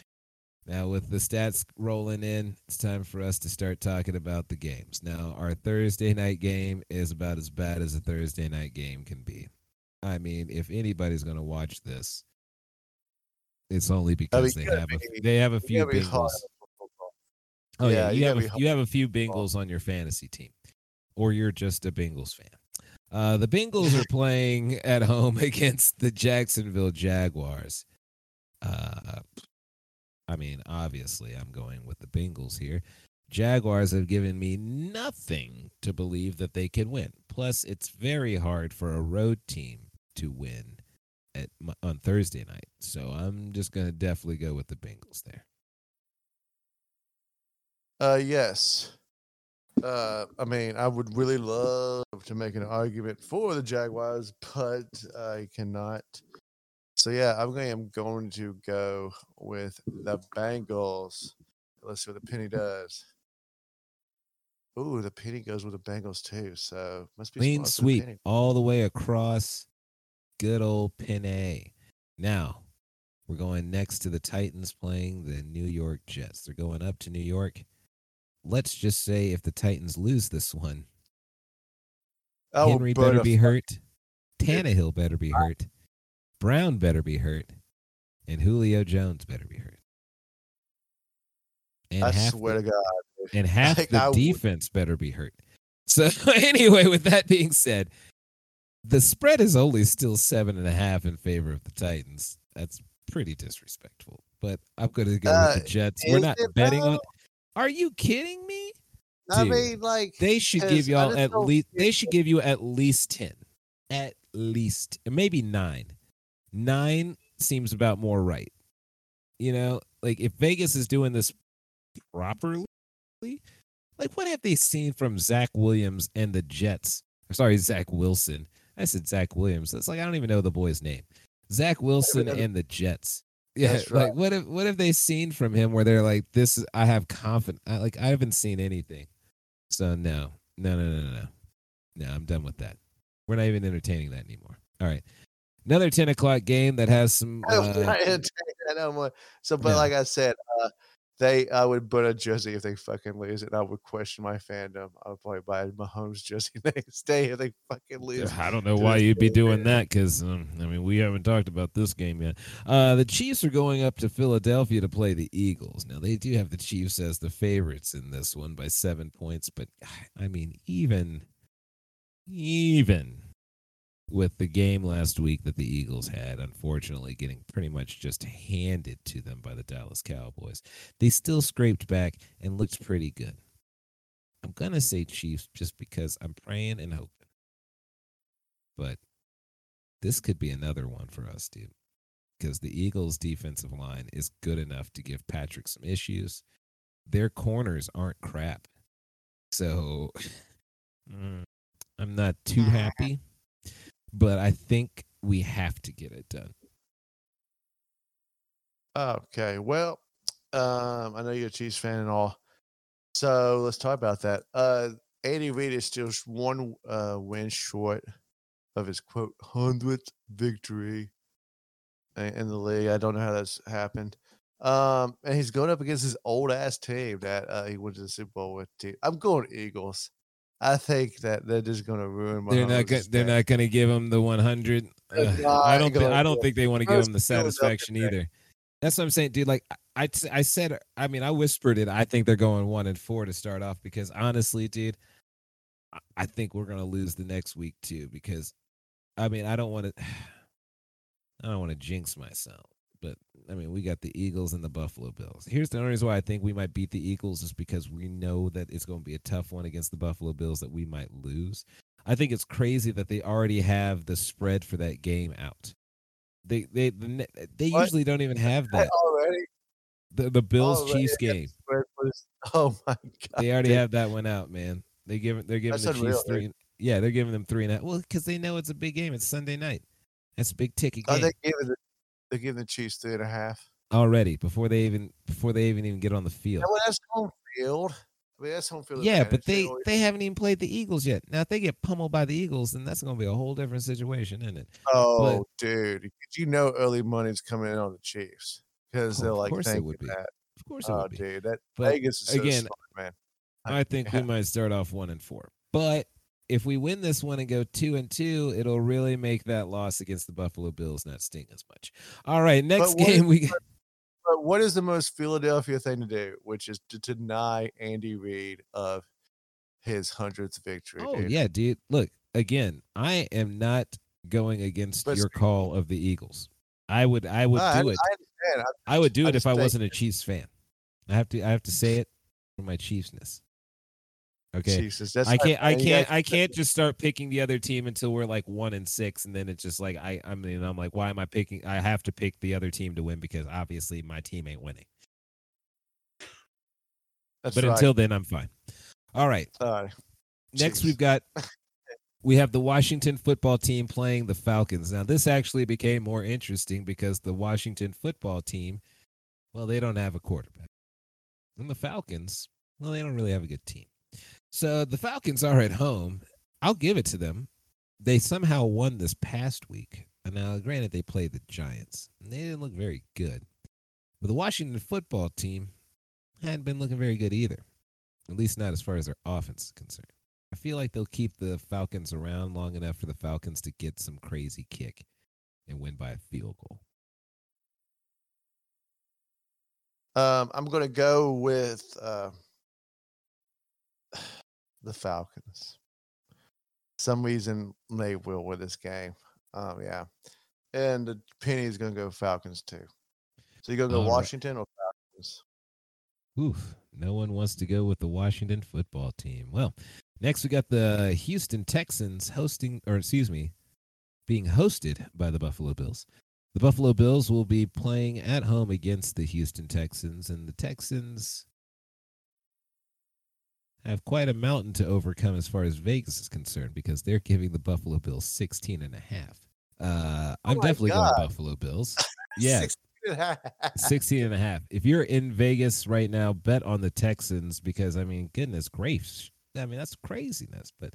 Now, with the stats rolling in, it's time for us to start talking about the games. Now, our Thursday night game is about as bad as a Thursday night game can be. I mean, if anybody's going to watch this, it's only because they have a, they have a few gotta be hard Bengals. Oh yeah, Yeah, you you have a, you have a few. Bengals on your fantasy team, or you're just a Bengals fan. Uh, the Bengals are playing at home against the Jacksonville Jaguars. Uh, I mean, obviously, I'm going with the Bengals here. Jaguars have given me nothing to believe that they can win. Plus, it's very hard for a road team to win at on Thursday night. So I'm just gonna definitely go with the Bengals there. Uh, yes. Uh, I mean, I would really love to make an argument for the Jaguars, but I cannot. So yeah, I'm going. I'm going to go with the Bengals. Let's see what the penny does. Ooh, the penny goes with the Bengals too. So must be Clean the sweep penny. all the way across. Good old A. Now, we're going next to the Titans playing the New York Jets. They're going up to New York. Let's just say if the Titans lose this one, will Henry better be hurt. Tannehill better be hurt. Brown better be hurt. And Julio Jones better be hurt. And I swear the, to God. and half Like, the I would- defense better be hurt. So anyway, with that being said, the spread is only still seven and a half in favor of the Titans. That's pretty disrespectful. But I'm going to go Uh, with the Jets. We're not betting on. Are you kidding me? I mean, like They should give y'all at least. They should give you at least ten. At least, maybe nine. Nine seems about more right. You know, like if Vegas is doing this properly, like what have they seen from Zach Williams and the Jets? Sorry, Zach Wilson. I said Zach Williams. That's like I don't even know the boy's name. Zach Wilson and the Jets. Yeah, That's like right. what have what have they seen from him where they're like, this? is I have confidence. I, like I haven't seen anything. So no, no, no, no, no. No, I'm done with that. We're not even entertaining that anymore. All right, another ten o'clock game that has some. Uh, not entertaining that no more. So, but No. like I said, uh, they I would burn a jersey if they fucking lose, and I would question my fandom. I would probably buy Mahomes jersey next day if they fucking lose. I don't know why you'd be doing that because um, I mean we haven't talked about this game yet. Uh, the Chiefs are going up to Philadelphia to play the Eagles. Now they do have the Chiefs as the favorites in this one by seven points, but I mean even even with the game last week that the Eagles had, unfortunately getting pretty much just handed to them by the Dallas Cowboys, they still scraped back and looked pretty good. I'm gonna say Chiefs just because I'm praying and hoping but this could be another one for us, dude. Because the Eagles' defensive line is good enough to give Patrick some issues. Their corners aren't crap. So mm, I'm not too happy, but I think we have to get it done. Okay, well, um, I know you're a Chiefs fan and all, so let's talk about that. Uh, Andy Reid is still one uh, win short of his quote hundredth victory in the league. I don't know how that's happened. Um, and he's going up against his old ass team that uh, he went to the Super Bowl with. Team. I'm going Eagles. I think that they're just going to ruin my. They're not. Go- they're not going to give him the 100. They're Ugh, not I don't. Thi- I don't think they want to give First him the satisfaction either. That's what I'm saying, dude. Like I, I, I said. I mean, I whispered it. I think they're going one and four to start off because honestly, dude, I- I think we're going to lose the next week too. Because, I mean, I don't want to. I don't want to jinx myself, but I mean, we got the Eagles and the Buffalo Bills. Here's the only reason why I think we might beat the Eagles is because we know that it's going to be a tough one against the Buffalo Bills that we might lose. I think it's crazy that they already have the spread for that game out. They they the, they What? usually don't even have that. Already? The the Bills Already Chiefs game. Oh my god. They already dude. have that one out, man. They give they're giving That's the unreal, Chiefs dude. three. Yeah, they're giving them three and a half. Well, because they know it's a big game. It's Sunday night. That's a big ticket Oh, game they giving the they giving the Chiefs three and a half. already before they even before they even even get on the field. Yeah, well, that's home field. I mean, that's home field. Yeah, advantage. but they always- they haven't even played the Eagles yet. Now, if they get pummeled by the Eagles, then that's going to be a whole different situation, isn't it? Oh, dude, 'cause you know early money's coming in on the Chiefs because Oh, they're of like course it would be. that. Of course, it Oh, would be. dude, that But Vegas is so again, smart, man. I think we might start off one and four, but if we win this one and go two and two, it'll really make that loss against the Buffalo Bills not sting as much. All right, next what game we But what is the most Philadelphia thing to do, which is to deny Andy Reid of his hundredth victory? Oh dude. yeah, dude. Look again. I am not going against But your call of the Eagles. I would. I would I, do it. I. I- I would do it if I wasn't a Chiefs fan. I have to. I have to say it for my Chiefsness. Okay. Jesus, that's I can't. I can't. I can't just start picking the other team until we're like one and six, and then it's just like I. I mean, I'm like, why am I picking? I have to pick the other team to win because obviously my team ain't winning. That's but right. until then, I'm fine. All right. Sorry. Next, we've got we have the Washington football team playing the Falcons. Now, this actually became more interesting because the Washington football team, well, they don't have a quarterback, and the Falcons, well, they don't really have a good team. So the Falcons are at home. I'll give it to them. They somehow won this past week. Now, granted, they played the Giants, and they didn't look very good. But the Washington football team hadn't been looking very good either, at least not as far as their offense is concerned. I feel like they'll keep the Falcons around long enough for the Falcons to get some crazy kick and win by a field goal. Um, I'm going to go with uh, the Falcons. Some reason they will win this game. Um, yeah, and the penny is going to go Falcons too. So you going to go All right. Washington or Falcons? Oof, no one wants to go with the Washington football team. Well, next we got the Houston Texans hosting, or excuse me, being hosted by the Buffalo Bills. The Buffalo Bills will be playing at home against the Houston Texans, and the Texans have quite a mountain to overcome as far as Vegas is concerned because they're giving the Buffalo Bills 16 and a half. Uh, I'm Oh definitely God. going Buffalo Bills. Yeah, 16 and a half. 16 and a half. If you're in Vegas right now, bet on the Texans because I mean, goodness gracious. I mean, that's craziness. But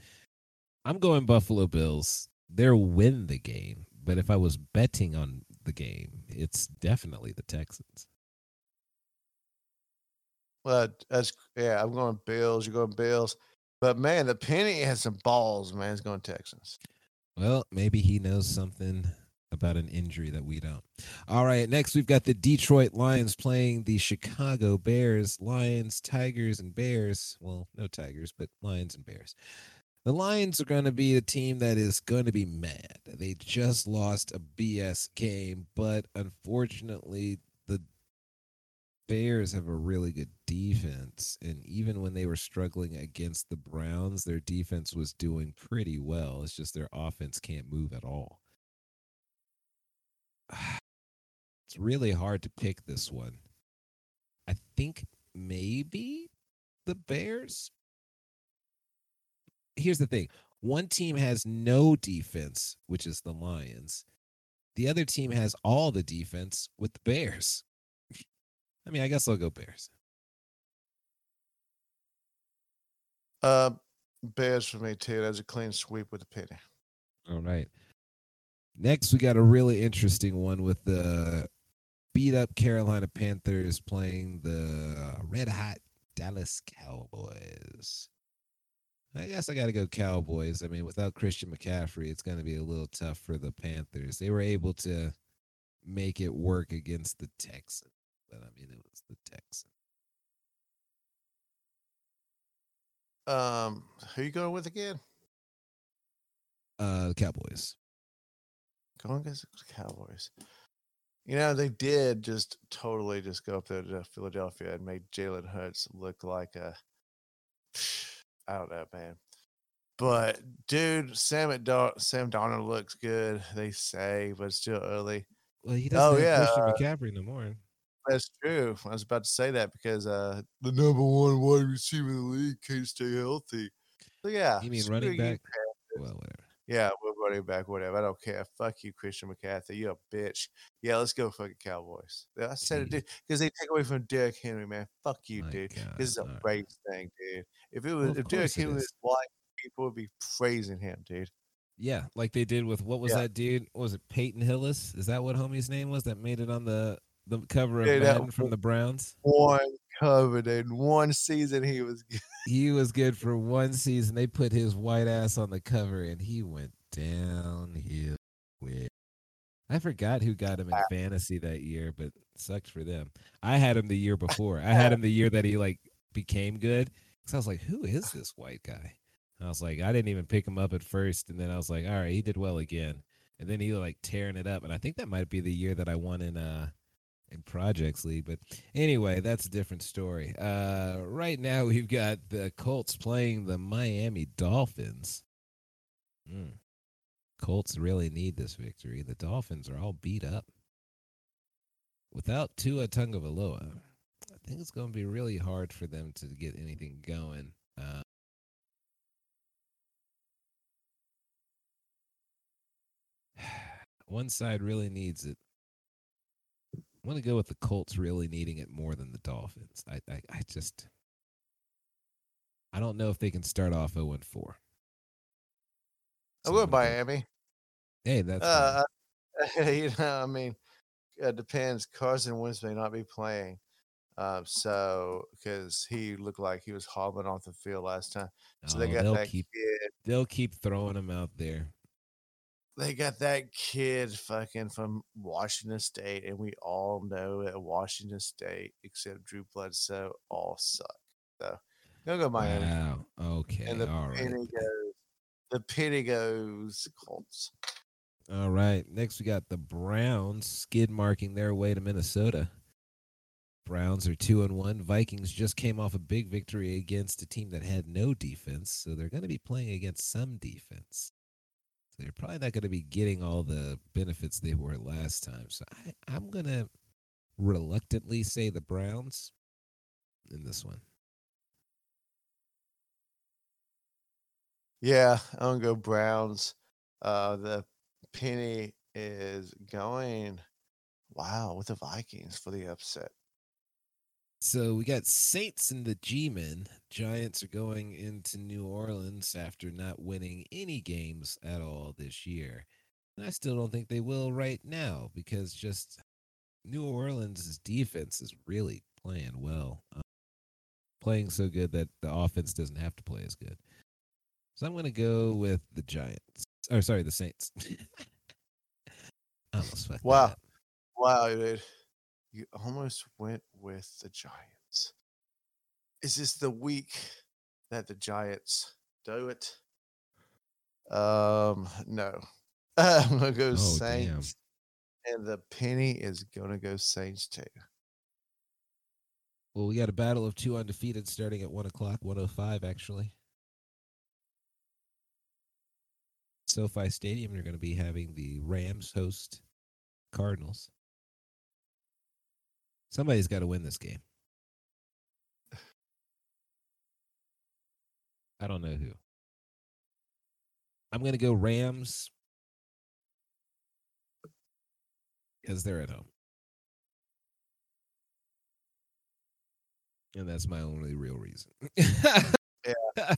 I'm going Buffalo Bills. They'll win the game. But if I was betting on the game, it's definitely the Texans. Well, that's yeah. I'm going Bills. You're going Bills. But man, the penny has some balls. Man, he's going Texans. Well, maybe he knows something about an injury that we don't. All right, next we've got the Detroit Lions playing the Chicago Bears. Lions, Tigers, and Bears. Well, no Tigers, but Lions and Bears. The Lions are going to be a team that is going to be mad. They just lost a BS game, but unfortunately, Bears have a really good defense. And even when they were struggling against the Browns, their defense was doing pretty well. It's just their offense can't move at all. It's really hard to pick this one. I think maybe the Bears. Here's the thing one team has no defense, which is the Lions. The other team has all the defense with the Bears. I mean, I guess I'll go Bears. Uh, Bears for me too. That's a clean sweep with the penny. All right. Next, we got a really interesting one with the beat up Carolina Panthers playing the red hot Dallas Cowboys. I guess I got to go Cowboys. I mean, without Christian McCaffrey, it's going to be a little tough for the Panthers. They were able to make it work against the Texans, but I mean, it was the Texans. Um, who you going with again? Uh, the Cowboys. Going against the Cowboys. You know, they did just totally just go up there to Philadelphia and make Jalen Hurts look like a I don't know, man. But dude, Sam Dar- Sam Darnold looks good. They say, but it's still early. Well, he doesn't Oh, have yeah, Christian McCaffrey no more. That's true. I was about to say that because uh the number one wide receiver in the league can't stay healthy. So yeah, You mean running back? Well, whatever. Yeah, we're running back, whatever. I don't care. Fuck you, Christian McCaffrey. You're a bitch. Yeah, let's go fucking Cowboys. I said it, dude, because they take away from Derrick Henry, man. Fuck you, My dude. God, This is a right. race thing, dude. If it was, of if Derrick Henry was white, people would be praising him, dude. Yeah, like they did with what was Yeah. that dude? What was it Peyton Hillis? Is that what homie's name was that made it on the the cover of Madden from the Browns? One covered in one season, he was good. He was good for one season. They put his white ass on the cover, and he went downhill. With I forgot who got him in fantasy that year, but sucked for them. I had him the year before. I had him the year that he like became good. Because I was like, who is this white guy? I was like, I didn't even pick him up at first, and then I was like, all right, he did well again. And then he like tearing it up, and I think that might be the year that I won in uh projects league. But anyway, that's a different story. Uh, right now we've got the Colts playing the Miami Dolphins. Mm. Colts really need this victory. The Dolphins are all beat up. Without Tua Tagovailoa, I think it's going to be really hard for them to get anything going. Uh, one side really needs it. I want to go with the Colts really needing it more than the Dolphins. I, I, I just, I don't know if they can start off 0 and 4. I So will I'm go- Miami. Hey, that's. Uh, you know, I mean, it depends. Carson Wentz may not be playing. Um, so because he looked like he was hobbling off the field last time. So they Oh, got they'll that keep kid. they'll keep throwing him out there. They got that kid fucking from Washington State, and we all know that Washington State, except Drew Bledsoe, all suck. So gonna go Miami, Wow. Okay. and the All right. penny goes. The penny goes Colts. All right. Next, we got the Browns skid marking their way to Minnesota. Browns are two and one. Vikings just came off a big victory against a team that had no defense, so they're going to be playing against some defense. So they're probably not going to be getting all the benefits they were last time. So I, I'm going to reluctantly say the Browns in this one. Yeah, I'm gonna go Browns. Uh, the penny is going. Wow, with the Vikings for the upset. So we got Saints and the G-men. Giants are going into New Orleans after not winning any games at all this year. And I still don't think they will right now because just New Orleans' defense is really playing well. Um, playing so good that the offense doesn't have to play as good. So I'm going to go with the Giants. Or sorry, the Saints. Almost fucked Wow. Wow, dude, you almost went with the Giants. Is this the week that the Giants do it? Um, no. I'm gonna go Oh, damn. Saints, and the penny is gonna go Saints too. Well, we got a battle of two undefeated starting at one o'clock, one o five actually. SoFi Stadium, you're going to be having the Rams host Cardinals. Somebody's got to win this game. I don't know who. I'm going to go Rams because they're at home. And that's my only real reason. yeah.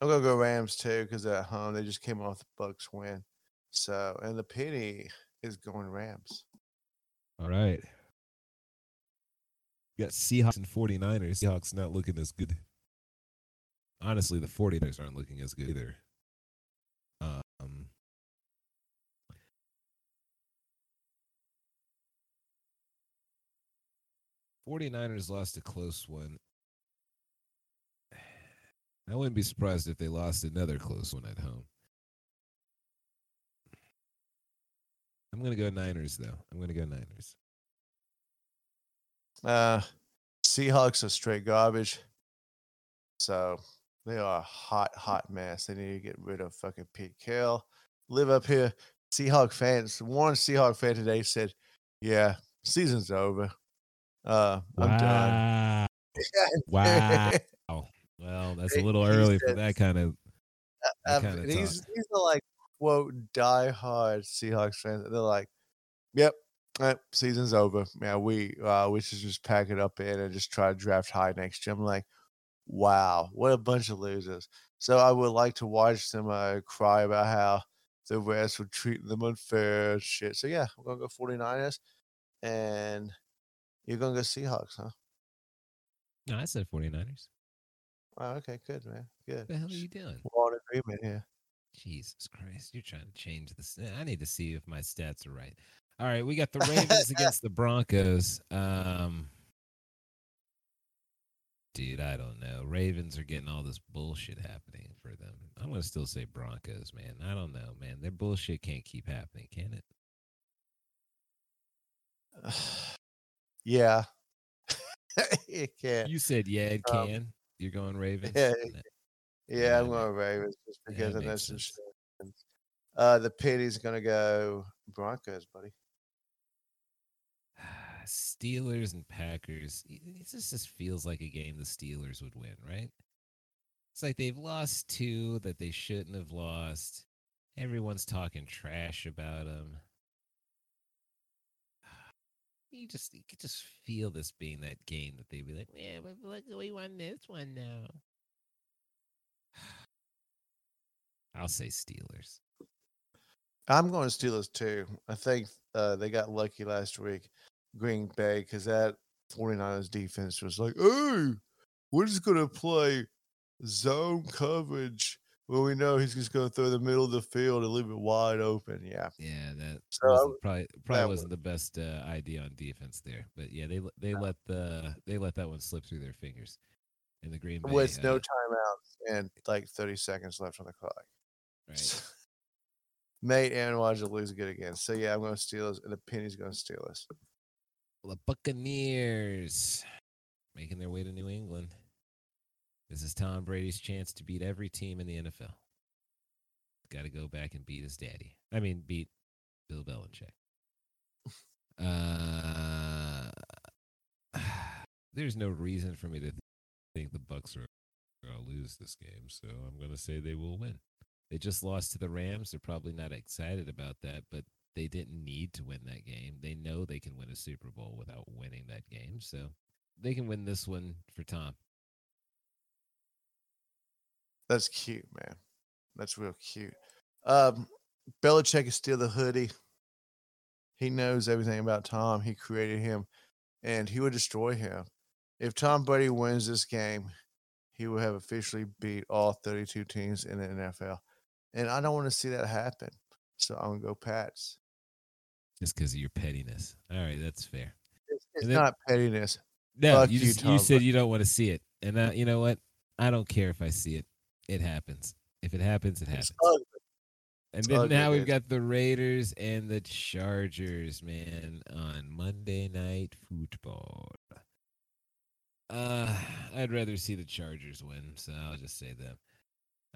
I'm gonna go Rams too because they're at home. They just came off the Bucks win. So, and the penny is going Rams. All right. We got Seahawks and 49ers. Seahawks not looking as good. Honestly, the 49ers aren't looking as good either. Um, 49ers lost a close one. I wouldn't be surprised if they lost another close one at home. I'm gonna go Niners though. I'm gonna go Niners. Uh, Seahawks are straight garbage. So they are a hot, hot mess. They need to get rid of fucking Pete Carroll. Live up here. Seahawk fans. One Seahawk fan today said, "Yeah, season's over. Uh, I'm done." Wow. wow. Well, that's a little He early for that kind of. that Um, kinda and he's talk. these are like quote diehard Seahawks fans. They're like, "Yep, uh, season's over. Yeah, we uh, we should just pack it up in and just try to draft high next year." I'm like, "Wow, what a bunch of losers!" So I would like to watch them uh, cry about how the rest were treating them unfair shit. So yeah, we're gonna go 49ers, and you're gonna go Seahawks, huh? No, I said 49ers. Wow, okay, good man, good. What the hell are you doing? We're all in agreement here. Jesus Christ, you're trying to change this. I need to see if my stats are right. All right, we got the Ravens against the Broncos. Um Dude, I don't know. Ravens are getting all this bullshit happening for them. I'm going to still say Broncos, man. I don't know, man. Their bullshit can't keep happening, can it? yeah, it can. You said yeah, it Um, can. You're going Ravens. yeah, Yeah, I'm going Ravens just because that I know makes some sense. shit. Uh, the Pitty's gonna go Broncos, buddy. Steelers and Packers. It just, just feels like a game the Steelers would win, right? It's like they've lost two that they shouldn't have lost. Everyone's talking trash about them. You just you could just feel this being that game that they'd be like, yeah, but look, we won this one now. I'll say Steelers. I'm going Steelers too. I think uh, they got lucky last week, Green Bay, because that 49ers defense was like, "Hey, we're just gonna play zone coverage." Well, we know he's just gonna throw the middle of the field and leave it wide open. Yeah, Yeah, that So wasn't, probably probably that wasn't the best uh, idea on defense there. But yeah, they they let the they let that one slip through their fingers. In the Green Bay, with no uh, timeouts and like 30 seconds left on the clock. Right. Mate, Aaron Rodgers lose good again. So yeah, I'm going to Steelers, and the penny's going to Steelers. Well, the Buccaneers making their way to New England. This is Tom Brady's chance to beat every team in the NFL. Got to go back and beat his daddy. I mean, beat Bill Belichick. Uh, there's no reason for me to think the Bucks are going to lose this game, so I'm going to say they will win. They just lost to the Rams. They're probably not excited about that, but they didn't need to win that game. They know they can win a Super Bowl without winning that game, so they can win this one for Tom. That's cute, man. That's real cute. Um, Belichick is still the hoodie. He knows everything about Tom. He created him, and he would destroy him. If Tom Brady wins this game, he will have officially beat all 32 teams in the NFL. And I don't want to see that happen. So I'm going to go Pats. Just because of your pettiness. All right, that's fair. It's, it's then- not pettiness. No, Fuck you, you, just, you said you don't want to see it, and uh, you know what? I don't care if I see it. It happens. If it happens, it happens. And then now we've got the Raiders and the Chargers, man, on Monday Night Football. Uh, I'd rather see the Chargers win, so I'll just say them.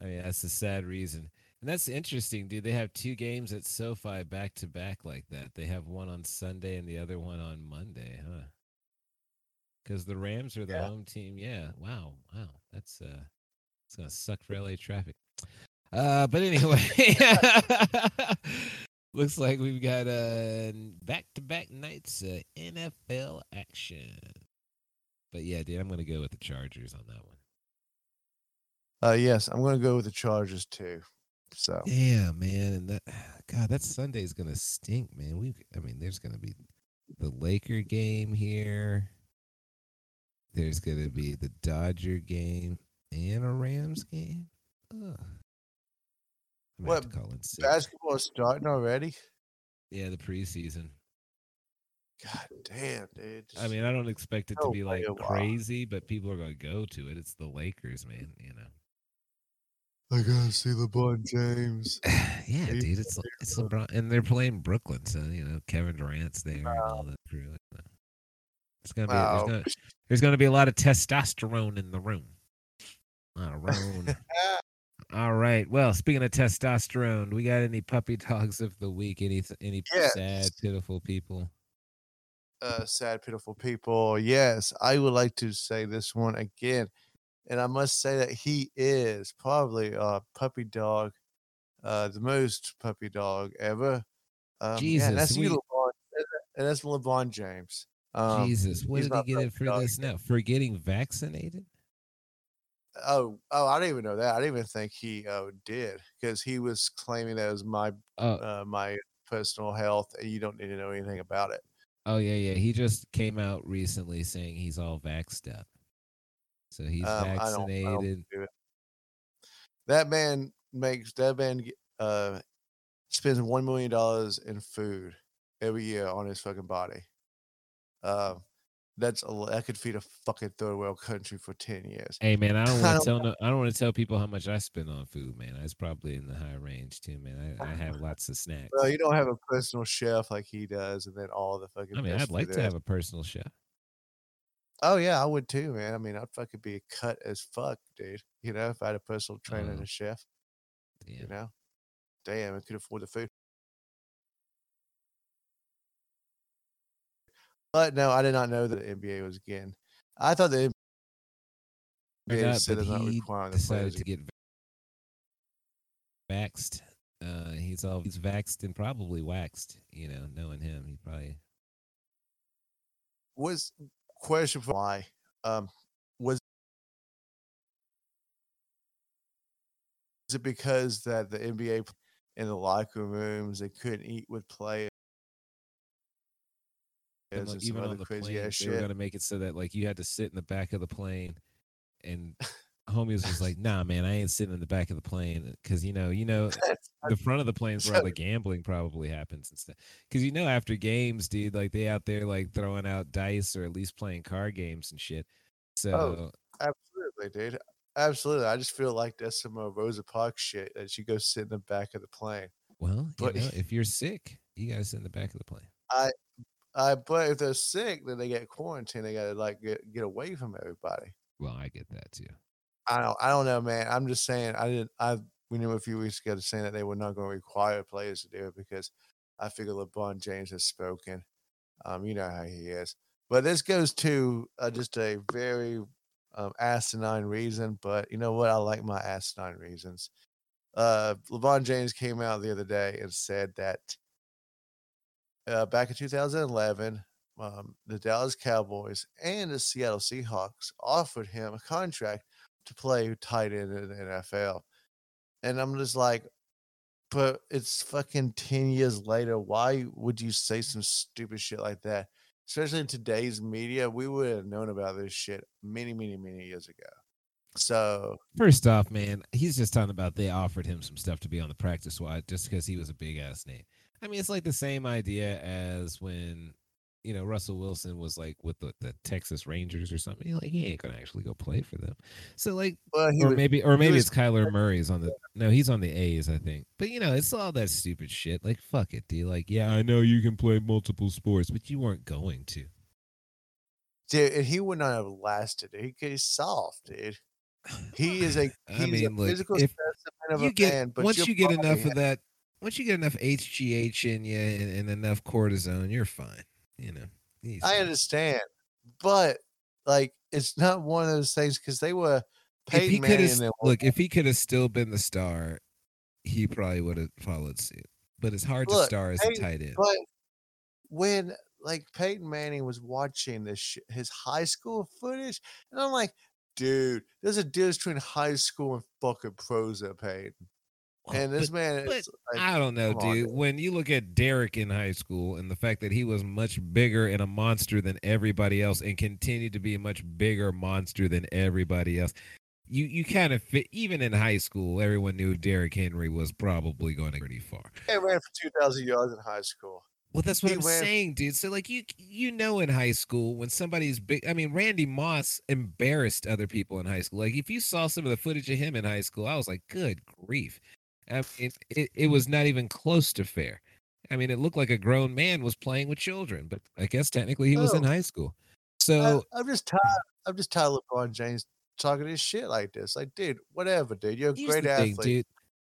I mean, that's the sad reason. And that's interesting, dude. They have two games at SoFi back to back like that. They have one on Sunday and the other one on Monday, huh? Because the Rams are the Yeah. home team. Yeah. Wow. Wow. That's uh it's gonna suck for LA traffic. Uh but anyway. Looks like we've got uh back to back nights uh, NFL action. But yeah, dude, I'm gonna go with the Chargers on that one. Uh, yes, I'm going to go with the Chargers too. So Yeah, man, and that God, that Sunday's gonna stink, man. We, I mean, there's gonna be the Laker game here. There's gonna be the Dodger game and a Rams game. Ugh. What, basketball is starting already. Yeah, the preseason. God damn, dude. I mean, I don't expect it to be like crazy, but people are gonna go to it. It's the Lakers, man. You know. I gotta see LeBron James. yeah, He's dude, it's it's LeBron, and they're playing Brooklyn, so you know Kevin Durant's there and all that crew. It's gonna be Wow. there's, gonna, there's gonna be a lot of testosterone in the room. A lot. All right. Well, speaking of testosterone, we got any puppy dogs of the week? Any any Yes. sad, pitiful people? uh, sad, pitiful people. Yes, I would like to say this one again, and I must say that he is probably a puppy dog, uh, the most puppy dog ever. Um, yeah, and that's Jesus, we- LeBron, and that's LeBron James. Um, Jesus, what did he get it for dog. this now? For getting vaccinated? Oh, oh, I didn't even know that. I didn't even think he uh, did because he was claiming that it was my Oh, uh, my personal health, and you don't need to know anything about it. oh yeah, yeah. He just came out recently saying he's all vaxxed up. So he's Um, I don't- I don't vaccinated. do. That man makes that man uh spends one million dollars in food every year on his fucking body. Um, that's a, that could feed a fucking third world country for ten years. Hey man, I don't want to tell no, I don't want to tell people how much I spend on food, man. It's probably in the high range too, man. I, I have lots of snacks. Well, you don't have a personal chef like he does, and then all the fucking. I mean, I'd like to have a personal chef. Oh yeah, I would too, man. I mean, I'd fucking be cut as fuck, dude. You know, if I had a personal trainer and Oh. a chef. Yeah. You know, damn, I could afford the food. But no, I did not know that the NBA was again. I thought the NBA not, said not he requiring the decided players. to get vaxxed. Uh, he's all he's vaxxed and probably waxed. You know, knowing him, he probably Was question for why? Um, was is it because that the NBA in the locker rooms they couldn't eat with players? and, like, even on the crazy plane, ass they were gonna make it so that like you had to sit in the back of the plane, and homies was like, "Nah, man, I ain't sitting in the back of the plane because you know, you know, the front of the plane's where all the gambling probably happens and stuff. Because you know, after games, dude, like they out there like throwing out dice or at least playing card games and shit. So Absolutely, dude. Absolutely. I just feel like that's some uh, Rosa Parks shit that you go sit in the back of the plane. well, you know, if you're sick, you gotta sit in the back of the plane. I uh, but if they're sick, then they get quarantined. They gotta like get, get away from everybody. Well, I get that too. I don't. I don't know, man. I'm just saying. I didn't. I we knew a few weeks ago to saying that they were not going to require players to do it because I figure LeBron James has spoken. Um, you know how he is. But this goes to uh, just a very um, asinine reason. But you know what? I like my asinine reasons. Uh, LeBron James came out the other day and said that uh, back in 2011, um, the Dallas Cowboys and the Seattle Seahawks offered him a contract to play tight end in the NFL. And I'm just like, but it's fucking 10 years later. Why would you say some stupid shit like that? Especially in today's media, we would have known about this shit many, many, many years ago. So, First off, man, he's just talking about they offered him some stuff to be on the practice squad just because he was a big ass name. I mean, it's like the same idea as when you know Russell Wilson was like with the, the Texas Rangers or something. Like he ain't gonna actually go play for them. So like, well, or was, maybe, or maybe was- it's Kyler Murray's on the. No, he's on the A's, I think. But you know, it's all that stupid shit. Like, fuck it, dude. Like, yeah, I know you can play multiple sports, but you weren't going to. dude, and he would not have lasted. He, he's soft, dude. He is a I mean, a look, physical specimen of a get man. But once you get enough of that, once you get enough HGH in you and, and enough cortisone, you're fine. You know, He's I understand, but like it's not one of those things because they were If Peyton could Manning. look, if he could have still been the star, he probably would have followed suit. But it's hard to star as a tight end. But when like Peyton Manning was watching this sh- his high school footage, and I'm like, dude, there's a difference between high school and fucking pros there, Peyton. And this But- man but like, I don't know, on, dude. dude. When you look at Derrick in high school and the fact that he was much bigger and a monster than everybody else and continued to be a much bigger monster than everybody else, you you kind of fit even in high school, everyone knew Derrick Henry was probably going to pretty far. he ran for two thousand yards in high school. Well, that's what He I'm saying, dude. So like you you know in high school when somebody's big I mean Randy Moss embarrassed other people in high school. Like if you saw some of the footage of him in high school, I was like, good grief. I mean, it, it was not even close to fair. I mean, it looked like a grown man was playing with children, but I guess technically he was in Oh. high school. So I'm just tired. I'm just tired of LeBron James talking his shit like this. Like, dude, whatever, dude. You're a great athlete. thing, dude.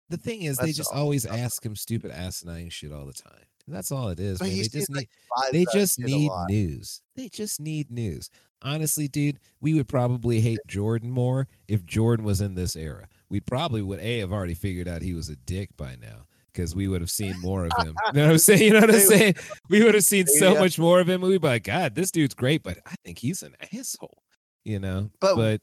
The thing is, they just always ask him stupid asinine shit all the time. And that's all it is, But They just like need they just need news. They just need news. Honestly, dude, we would probably hate Jordan more if Jordan was in this era. We probably would a have already figured out he was a dick by now because we would have seen more of him. You know what I'm saying? You know what I'm saying? We would have seen so much more of him. We'd be like, God, this dude's great, but I think he's an asshole. You know, But- but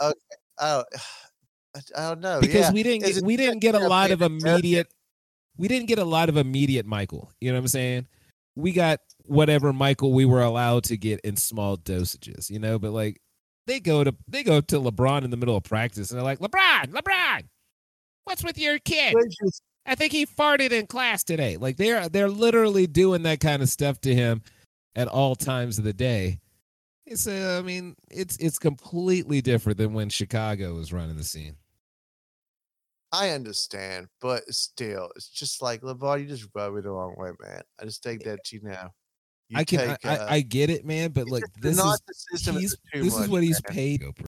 Oh, I, don't know. because yeah. we didn't get, we didn't get a lot of immediate we didn't get a lot of immediate Michael. You know what I'm saying? We got whatever Michael we were allowed to get in small dosages, you know, but like they go to they go to LeBron in the middle of practice and they're like, LeBron, LeBron, what's with your kid? I think he farted in class today. Like they're they're literally doing that kind of stuff to him at all times of the day. It's uh, I mean, it's it's completely different than when Chicago was running the scene. I understand, but still, it's just like LeBron. You just rub it the wrong way, man. I just take that to you now. You I can I, uh, I, I get it, man, but it's like just the this is narcissism he's is this much, is what he's man. paid